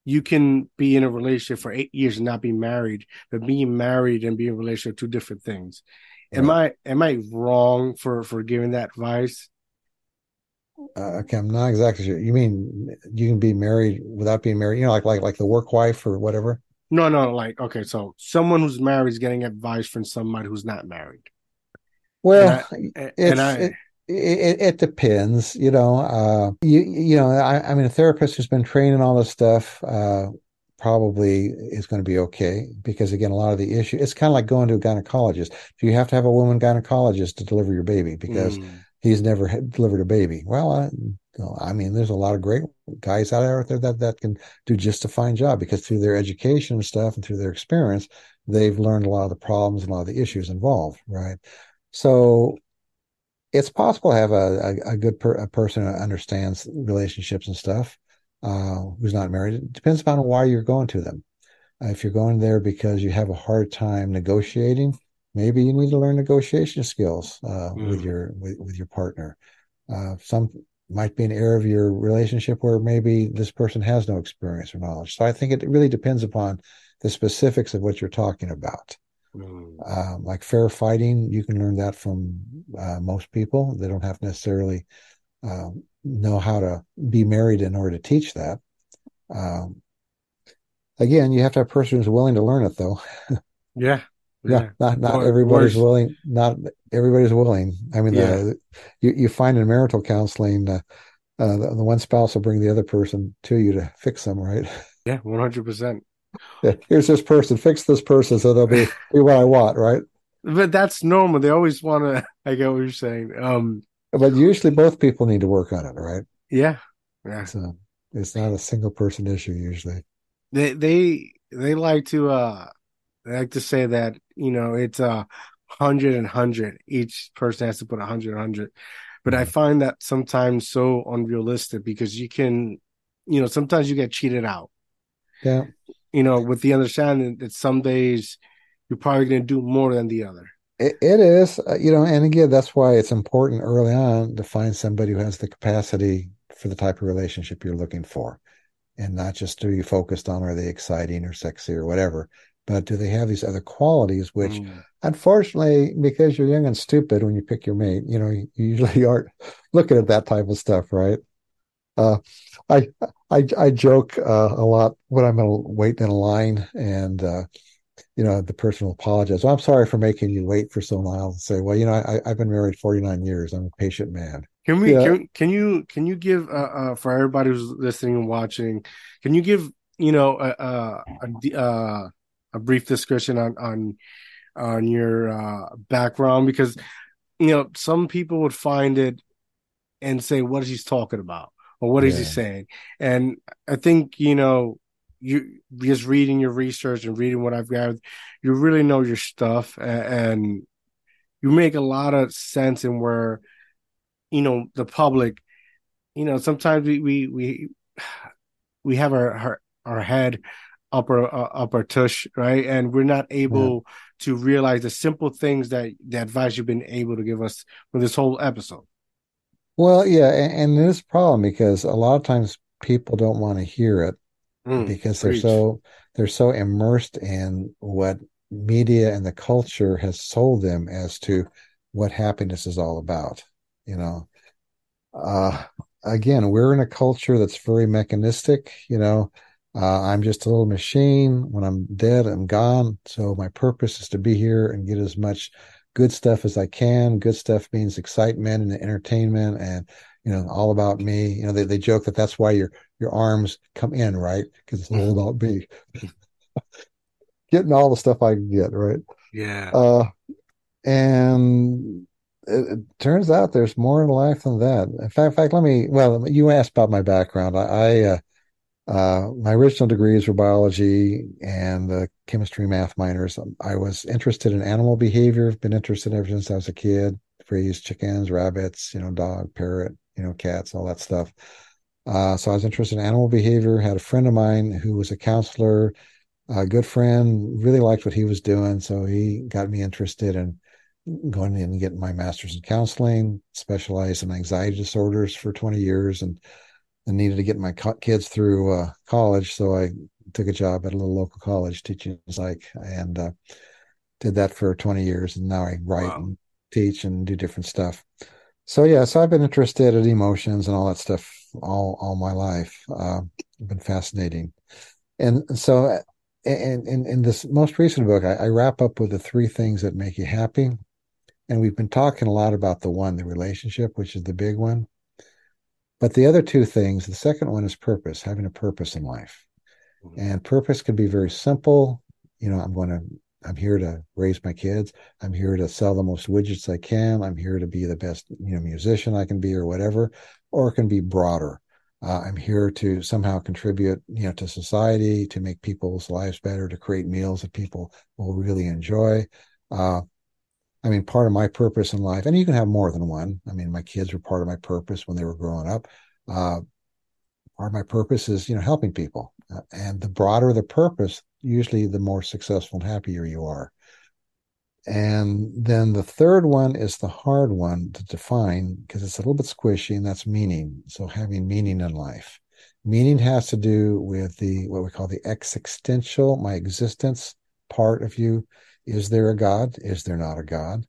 you can be in a relationship for eight years and not be married, but being married and being in a relationship two different things. Am I am I wrong for for giving that advice? Uh, okay, I'm not exactly sure. You mean you can be married without being married? You know, like like like the work wife or whatever. No, no, like okay, so someone who's married is getting advice from somebody who's not married. Well, and I, and I it, it, it, depends, you know. Uh, you you know, I, I, mean, a therapist who's been trained in all this stuff uh, probably is going to be okay because, again, a lot of the issue it's kind of like going to a gynecologist. Do you have to have a woman gynecologist to deliver your baby because mm. he's never delivered a baby? Well, I, I mean, there's a lot of great guys out there that that can do just a fine job because through their education and stuff and through their experience, they've learned a lot of the problems and a lot of the issues involved, right? So it's possible to have a, a, a good per, a person who understands relationships and stuff uh, who's not married. It depends upon why you're going to them. Uh, if you're going there because you have a hard time negotiating, maybe you need to learn negotiation skills uh, mm. with your with, with your partner. Uh, some might be an area of your relationship where maybe this person has no experience or knowledge. So I think it really depends upon the specifics of what you're talking about. Mm. Uh, like fair fighting, you can learn that from uh, most people. They don't have to necessarily uh, know how to be married in order to teach that. Um, again, you have to have a person who's willing to learn it, though. yeah. Yeah, not not everybody's willing. Not everybody's willing. I mean, yeah. the, you you find in marital counseling, uh, uh, the, the, one spouse will bring the other person to you to fix them, right? Yeah, one hundred percent. Here's this person. Fix this person, so they'll be be what I want, right? But that's normal. They always want to. I get what you're saying. Um, but usually both people need to work on it, right? Yeah, yeah. So it's not a single person issue usually. They they they like to uh they like to say that you know it's a hundred and hundred. Each person has to put a hundred hundred. But I mm-hmm. find that sometimes so unrealistic because you can, you know, sometimes you get cheated out. Yeah. You know, with the understanding that some days you're probably going to do more than the other. it, it is, uh, you know, and again, that's why it's important early on to find somebody who has the capacity for the type of relationship you're looking for and not just to be focused on are they exciting or sexy or whatever but do they have these other qualities which mm. unfortunately because you're young and stupid when you pick your mate you know you usually aren't looking at that type of stuff right uh, I, I i joke uh, a lot when i'm waiting in a line and uh, you know the person will apologize. Well i'm sorry for making you wait for so long. I'll say well you know I, i've been married 49 years. I'm a patient man. Can we yeah. can, can you can you give uh, uh, for everybody who's listening and watching can you give you know a, a, a, uh, a brief description on on on your uh, background? Because you know some people would find it and say what is he talking about or what yeah. is he saying and i think you know you just reading your research and reading what i've gathered you really know your stuff and, and you make a lot of sense in where you know the public you know sometimes we we we, we have our, our our head upper uh, upper tush, right? And we're not able yeah. to realize the simple things that the advice you've been able to give us for this whole episode. Well, yeah, and, and it is a problem because a lot of times people don't want to hear it mm, because they're so they're so immersed in what media and the culture has sold them as to what happiness is all about. You know, uh, again, we're in a culture that's very mechanistic. You know, uh, I'm just a little machine. When I'm dead, I'm gone. So my purpose is to be here and get as much good stuff as I can. Good stuff means excitement and entertainment and, you know, all about me. You know, they, they joke that that's why your, your arms come in, right? Because it's all about me. Getting all the stuff I can get, right? Yeah. Uh, and it, it, turns out there's more in life than that. In fact, in fact, let me, well, you asked about my background. I, I uh, uh, my original degrees were biology and the chemistry math minors. I was interested in animal behavior, been interested ever since I was a kid. Raised chickens, rabbits, you know, dog, parrot, you know, cats, all that stuff. Uh, so I was interested in animal behavior. Had a friend of mine who was a counselor, a good friend, really liked what he was doing. So he got me interested in going in and getting my master's in counseling, specialized in anxiety disorders for 20 years. And and needed to get my kids through uh, college. So I took a job at a little local college teaching psych and uh, did that for 20 years. And now I write wow. and teach and do different stuff. So yeah, so I've been interested in emotions and all that stuff all all my life. Uh, been fascinating, and so in, in, in this most recent book, I, I wrap up with the three things that make you happy, and we've been talking a lot about the one, the relationship, which is the big one. But the other two things, the second one is purpose, having a purpose in life. Mm-hmm. And purpose can be very simple. You know, I'm going to, I'm here to raise my kids. I'm here to sell the most widgets I can. I'm here to be the best, you know, musician I can be or whatever. Or it can be broader. Uh, I'm here to somehow contribute, you know, to society, to make people's lives better, to create meals that people will really enjoy. Uh, I mean, part of my purpose in life, and you can have more than one. I mean, my kids were part of my purpose when they were growing up. Uh, part of my purpose is, you know, helping people. Uh, and the broader the purpose, usually the more successful and happier you are. And then the third one is the hard one to define because it's a little bit squishy, and that's meaning. So having meaning in life. Meaning has to do with the what we call the existential, my existence part of you. Is there a God? Is there not a God?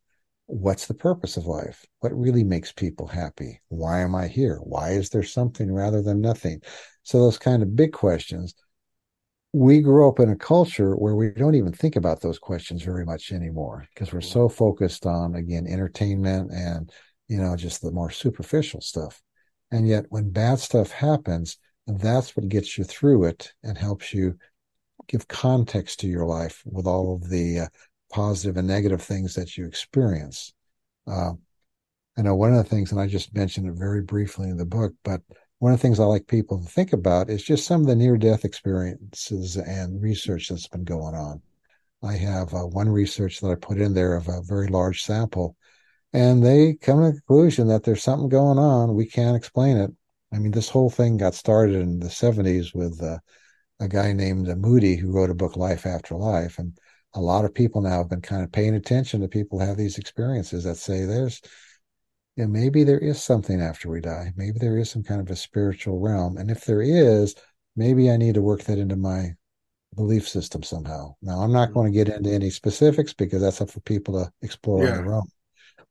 What's the purpose of life? What really makes people happy? Why am I here? Why is there something rather than nothing? So those kind of big questions we grew up in a culture where we don't even think about those questions very much anymore because we're so mm-hmm. focused on again entertainment and you know just the more superficial stuff and yet when bad stuff happens that's what gets you through it and helps you give context to your life with all of the uh, positive and negative things that you experience uh, i know one of the things and i just mentioned it very briefly in the book but one of the things I like people to think about is just some of the near death experiences and research that's been going on. I have uh, one research that I put in there of a very large sample, and they come to the conclusion that there's something going on. We can't explain it. I mean, this whole thing got started in the 70s with uh, a guy named Moody who wrote a book, Life After Life. And a lot of people now have been kind of paying attention to people who have these experiences that say there's yeah, maybe there is something after we die. Maybe there is some kind of a spiritual realm. And if there is, maybe I need to work that into my belief system somehow. Now, I'm not mm-hmm. going to get into any specifics because that's up for people to explore yeah. on their own.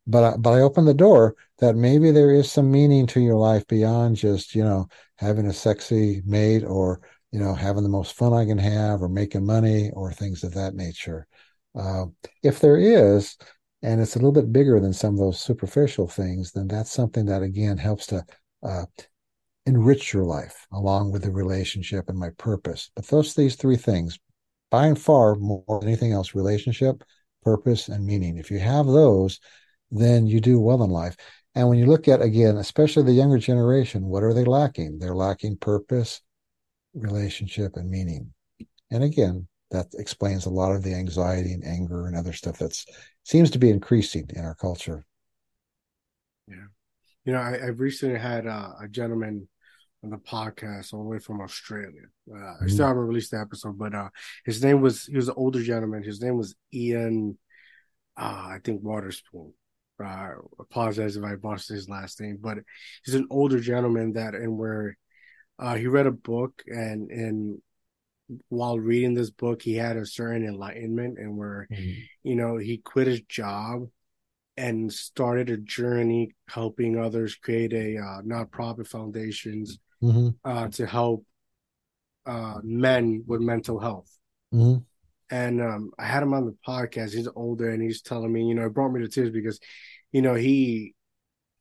But I, but I open the door that maybe there is some meaning to your life beyond just you know having a sexy mate or you know having the most fun I can have or making money or things of that nature. Uh, if there is, and it's a little bit bigger than some of those superficial things, then that's something that again helps to uh, enrich your life along with the relationship and my purpose. But those these three things, by and far more than anything else, relationship, purpose, and meaning. If you have those, then you do well in life. And when you look at again, especially the younger generation, what are they lacking? They're lacking purpose, relationship, and meaning. And again, that explains a lot of the anxiety and anger and other stuff that's seems to be increasing in our culture. Yeah. You know, I, have recently had uh, a gentleman on the podcast all the way from Australia. Uh, mm-hmm. I still haven't released the episode, but uh, his name was, he was an older gentleman. His name was Ian, uh, I think Waterspoon. Uh, apologize if I botched his last name, but he's an older gentleman that, and where uh, he read a book and, and while reading this book, he had a certain enlightenment and where, mm-hmm. you know, he quit his job and started a journey helping others create a uh, nonprofit foundations mm-hmm. uh, to help uh, men with mental health. Mm-hmm. And um, I had him on the podcast. He's older and he's telling me, you know, it brought me to tears because, you know, he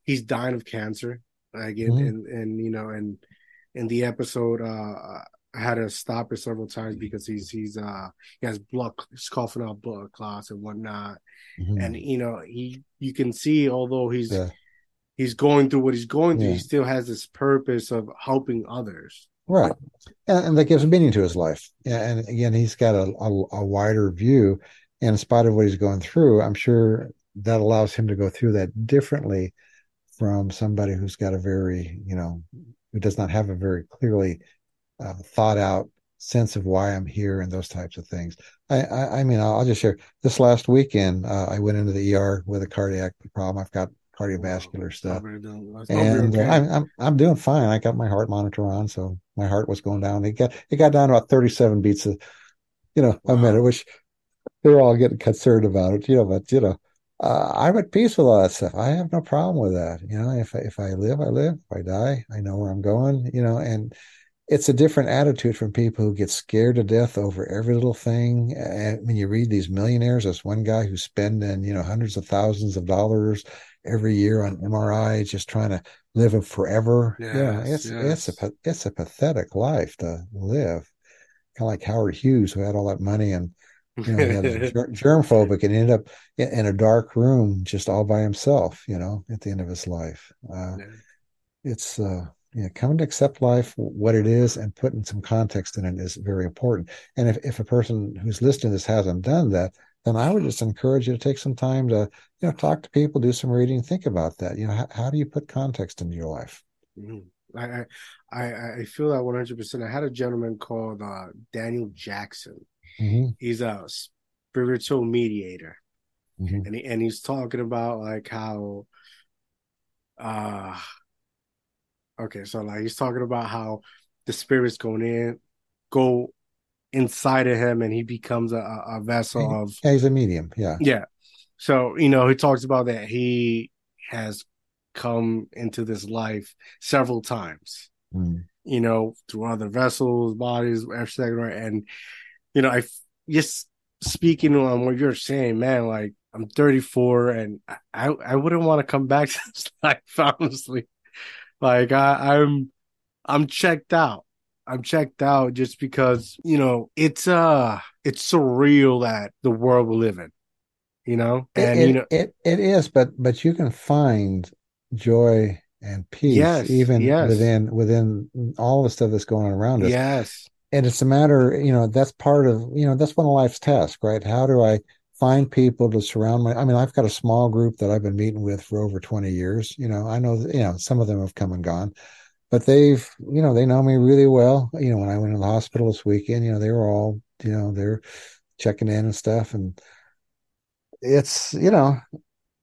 he's dying of cancer. Again, mm-hmm. and and you know, and in the episode, uh, I had to stop it several times because he's he's uh he has blood he's coughing out blood clots and whatnot. Mm-hmm. And you know, he you can see although he's yeah. he's going through what he's going through, yeah. he still has this purpose of helping others. Right. And, and that gives meaning to his life. And again, he's got a, a, a wider view. And in spite of what he's going through, I'm sure that allows him to go through that differently from somebody who's got a very, you know, who does not have a very clearly uh, thought out sense of why I'm here and those types of things. I, I, I mean, I'll, I'll, just share this last weekend. Uh, I went into the ER with a cardiac problem. I've got cardiovascular stuff, and uh, I'm, I'm I'm doing fine. I got my heart monitor on, so my heart was going down. It got it got down to about 37 beats a, you know, wow. a minute, which they're all getting concerned about it, you know. But you know, uh, I'm at peace with all that stuff. I have no problem with that. You know, if if I live, I live. If I die, I know where I'm going. You know, and it's a different attitude from people who get scared to death over every little thing. And when you read these millionaires, there's one guy who's spending, you know, hundreds of thousands of dollars every year on MRI, just trying to live forever. Yes, yeah, it's yes. it's a it's a pathetic life to live. Kind of like Howard Hughes, who had all that money and you know, germ phobic and ended up in a dark room just all by himself. You know, at the end of his life. Uh, yeah. It's uh, You know, coming to accept life what it is and putting some context in it is very important. And if, if a person who's listening to this hasn't done that, then I would just encourage you to take some time to, you know, talk to people, do some reading, think about that. You know, how, how do you put context into your life? Mm-hmm. I, I I feel that one hundred percent. I had a gentleman called uh, Daniel Jackson. Mm-hmm. He's a spiritual mediator, mm-hmm. and he, and he's talking about like how, uh, okay, so like he's talking about how the spirits going in, go inside of him and he becomes a, a vessel of yeah, he's a medium yeah yeah so you know he talks about that he has come into this life several times mm. you know through other vessels bodies etc and you know i just speaking on what you're saying man like i'm 34 and i i wouldn't want to come back to this life honestly like i i'm i'm checked out I'm checked out just because, you know, it's uh it's surreal that the world we live in. You know? And it, you know it, it is, but but you can find joy and peace yes, even yes. within within all the stuff that's going on around us. Yes. And it's a matter, you know, that's part of, you know, that's one of life's tasks, right? How do I find people to surround my I mean, I've got a small group that I've been meeting with for over 20 years. You know, I know, you know, some of them have come and gone but they've you know they know me really well you know when i went to the hospital this weekend you know they were all you know they're checking in and stuff and it's you know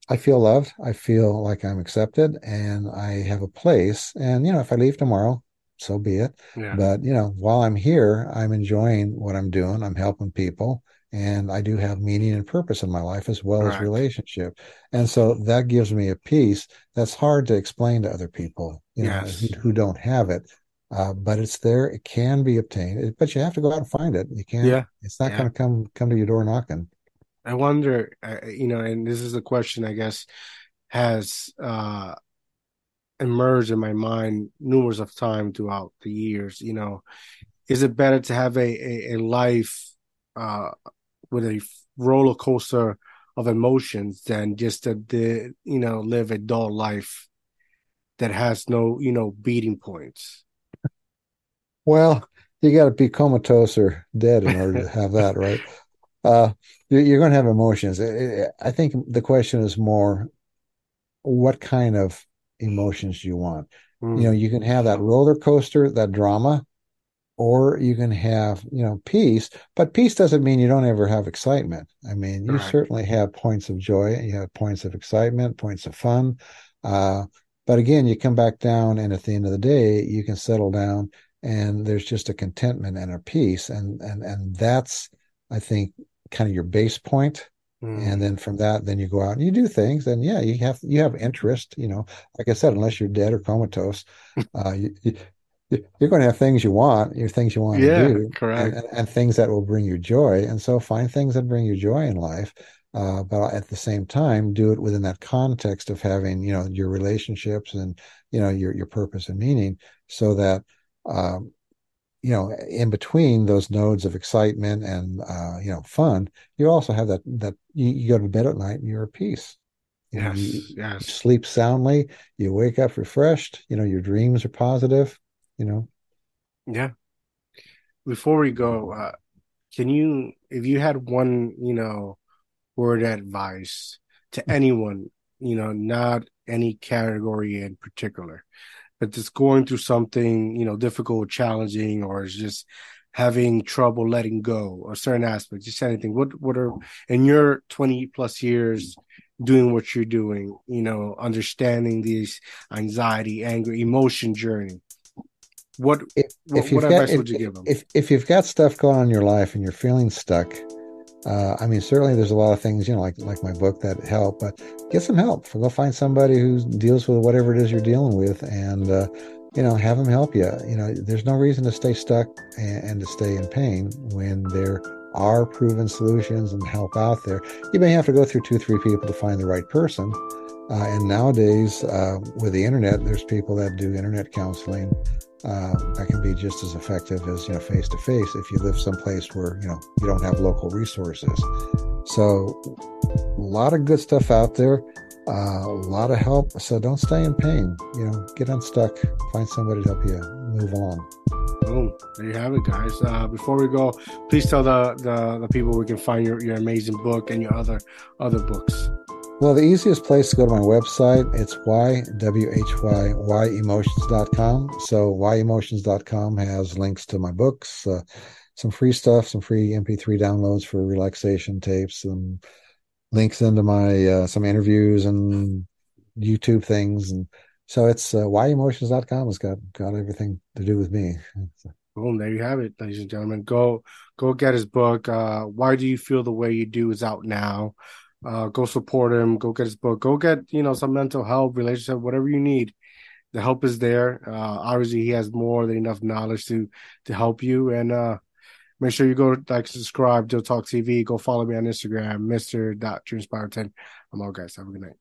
i feel loved i feel like i'm accepted and i have a place and you know if i leave tomorrow so be it yeah. but you know while i'm here i'm enjoying what i'm doing i'm helping people and I do have meaning and purpose in my life as well as relationship. And so that gives me a peace that's hard to explain to other people, you yes. know, who, who, don't have it. Uh, but it's there. It can be obtained, but you have to go out and find it. You can't. Yeah. It's not yeah. going to come come to your door knocking. I wonder, uh, you know, and this is a question I guess has uh, emerged in my mind numerous of time throughout the years. You know, is it better to have a a, a life uh, with a roller coaster of emotions than just to you know live a dull life that has no you know beating points? Well you got to be comatose or dead in order to have that right? Uh you're going to have emotions. I think the question is more what kind of emotions you want mm. you know you can have that roller coaster that drama or you can have you know peace but peace doesn't mean you don't ever have excitement i mean you right. certainly have points of joy you have points of excitement points of fun uh, but again you come back down and at the end of the day you can settle down and there's just a contentment and a peace and and and that's i think kind of your base point mm. and then from that then you go out and you do things and yeah you have you have interest you know like i said unless you're dead or comatose uh, you, you're going to have things you want, your things you want yeah, to do, correct, and, and, things that will bring you joy. And so, find things that bring you joy in life, uh, but at the same time, do it within that context of having, you know, your relationships and you know your your purpose and meaning, so that, um, you know, in between those nodes of excitement and uh, you know fun, you also have that that you, you go to bed at night and you're at peace. You yes, know, you, yes. Sleep soundly. You wake up refreshed. You know, your dreams are positive you know yeah before we go uh can you if you had one you know word advice to mm. anyone you know not any category in particular but just going through something you know difficult challenging or is just having trouble letting go or certain aspects just anything what what are in your 20 plus years doing what you're doing you know understanding these anxiety anger emotion journey what if, what, if what advice got, would you give them? If if you've got stuff going on in your life and you're feeling stuck, uh, I mean, certainly there's a lot of things, you know, like like my book that help, but get some help. Go find somebody who deals with whatever it is you're dealing with, and uh, you know, have them help you. You know, there's no reason to stay stuck and, and to stay in pain when there are proven solutions and help out there. You may have to go through two, three people to find the right person. Uh, and nowadays, uh, with the internet, there's people that do internet counseling uh, that can be just as effective as you know face to face if you live someplace where you know you don't have local resources. So a lot of good stuff out there. Uh, a lot of help. So don't stay in pain. You know, get unstuck, find somebody to help you move along. Boom. There you have it, guys. Uh, before we go, please tell the, the, the people we can find your, your amazing book and your other other books. Well, the easiest place to go to my website, it's ywhyemotions.com. So whyemotions.com has links to my books, uh, some free stuff, some free MP3 downloads for relaxation tapes, and links into my uh, some interviews and YouTube things. And so it's uh, whyemotions.com has got got everything to do with me. Boom, there you have it, ladies and gentlemen. Go go get his book. Uh, Why do you feel the way you do is out now. Uh, go support him. Go get his book. Go get you know some mental health, relationship, whatever you need. The help is there. Uh, obviously, he has more than enough knowledge to to help you. And uh, make sure you go like subscribe to Talk TV. Go follow me on Instagram, Mister Ten. I'm all guys. Have a good night.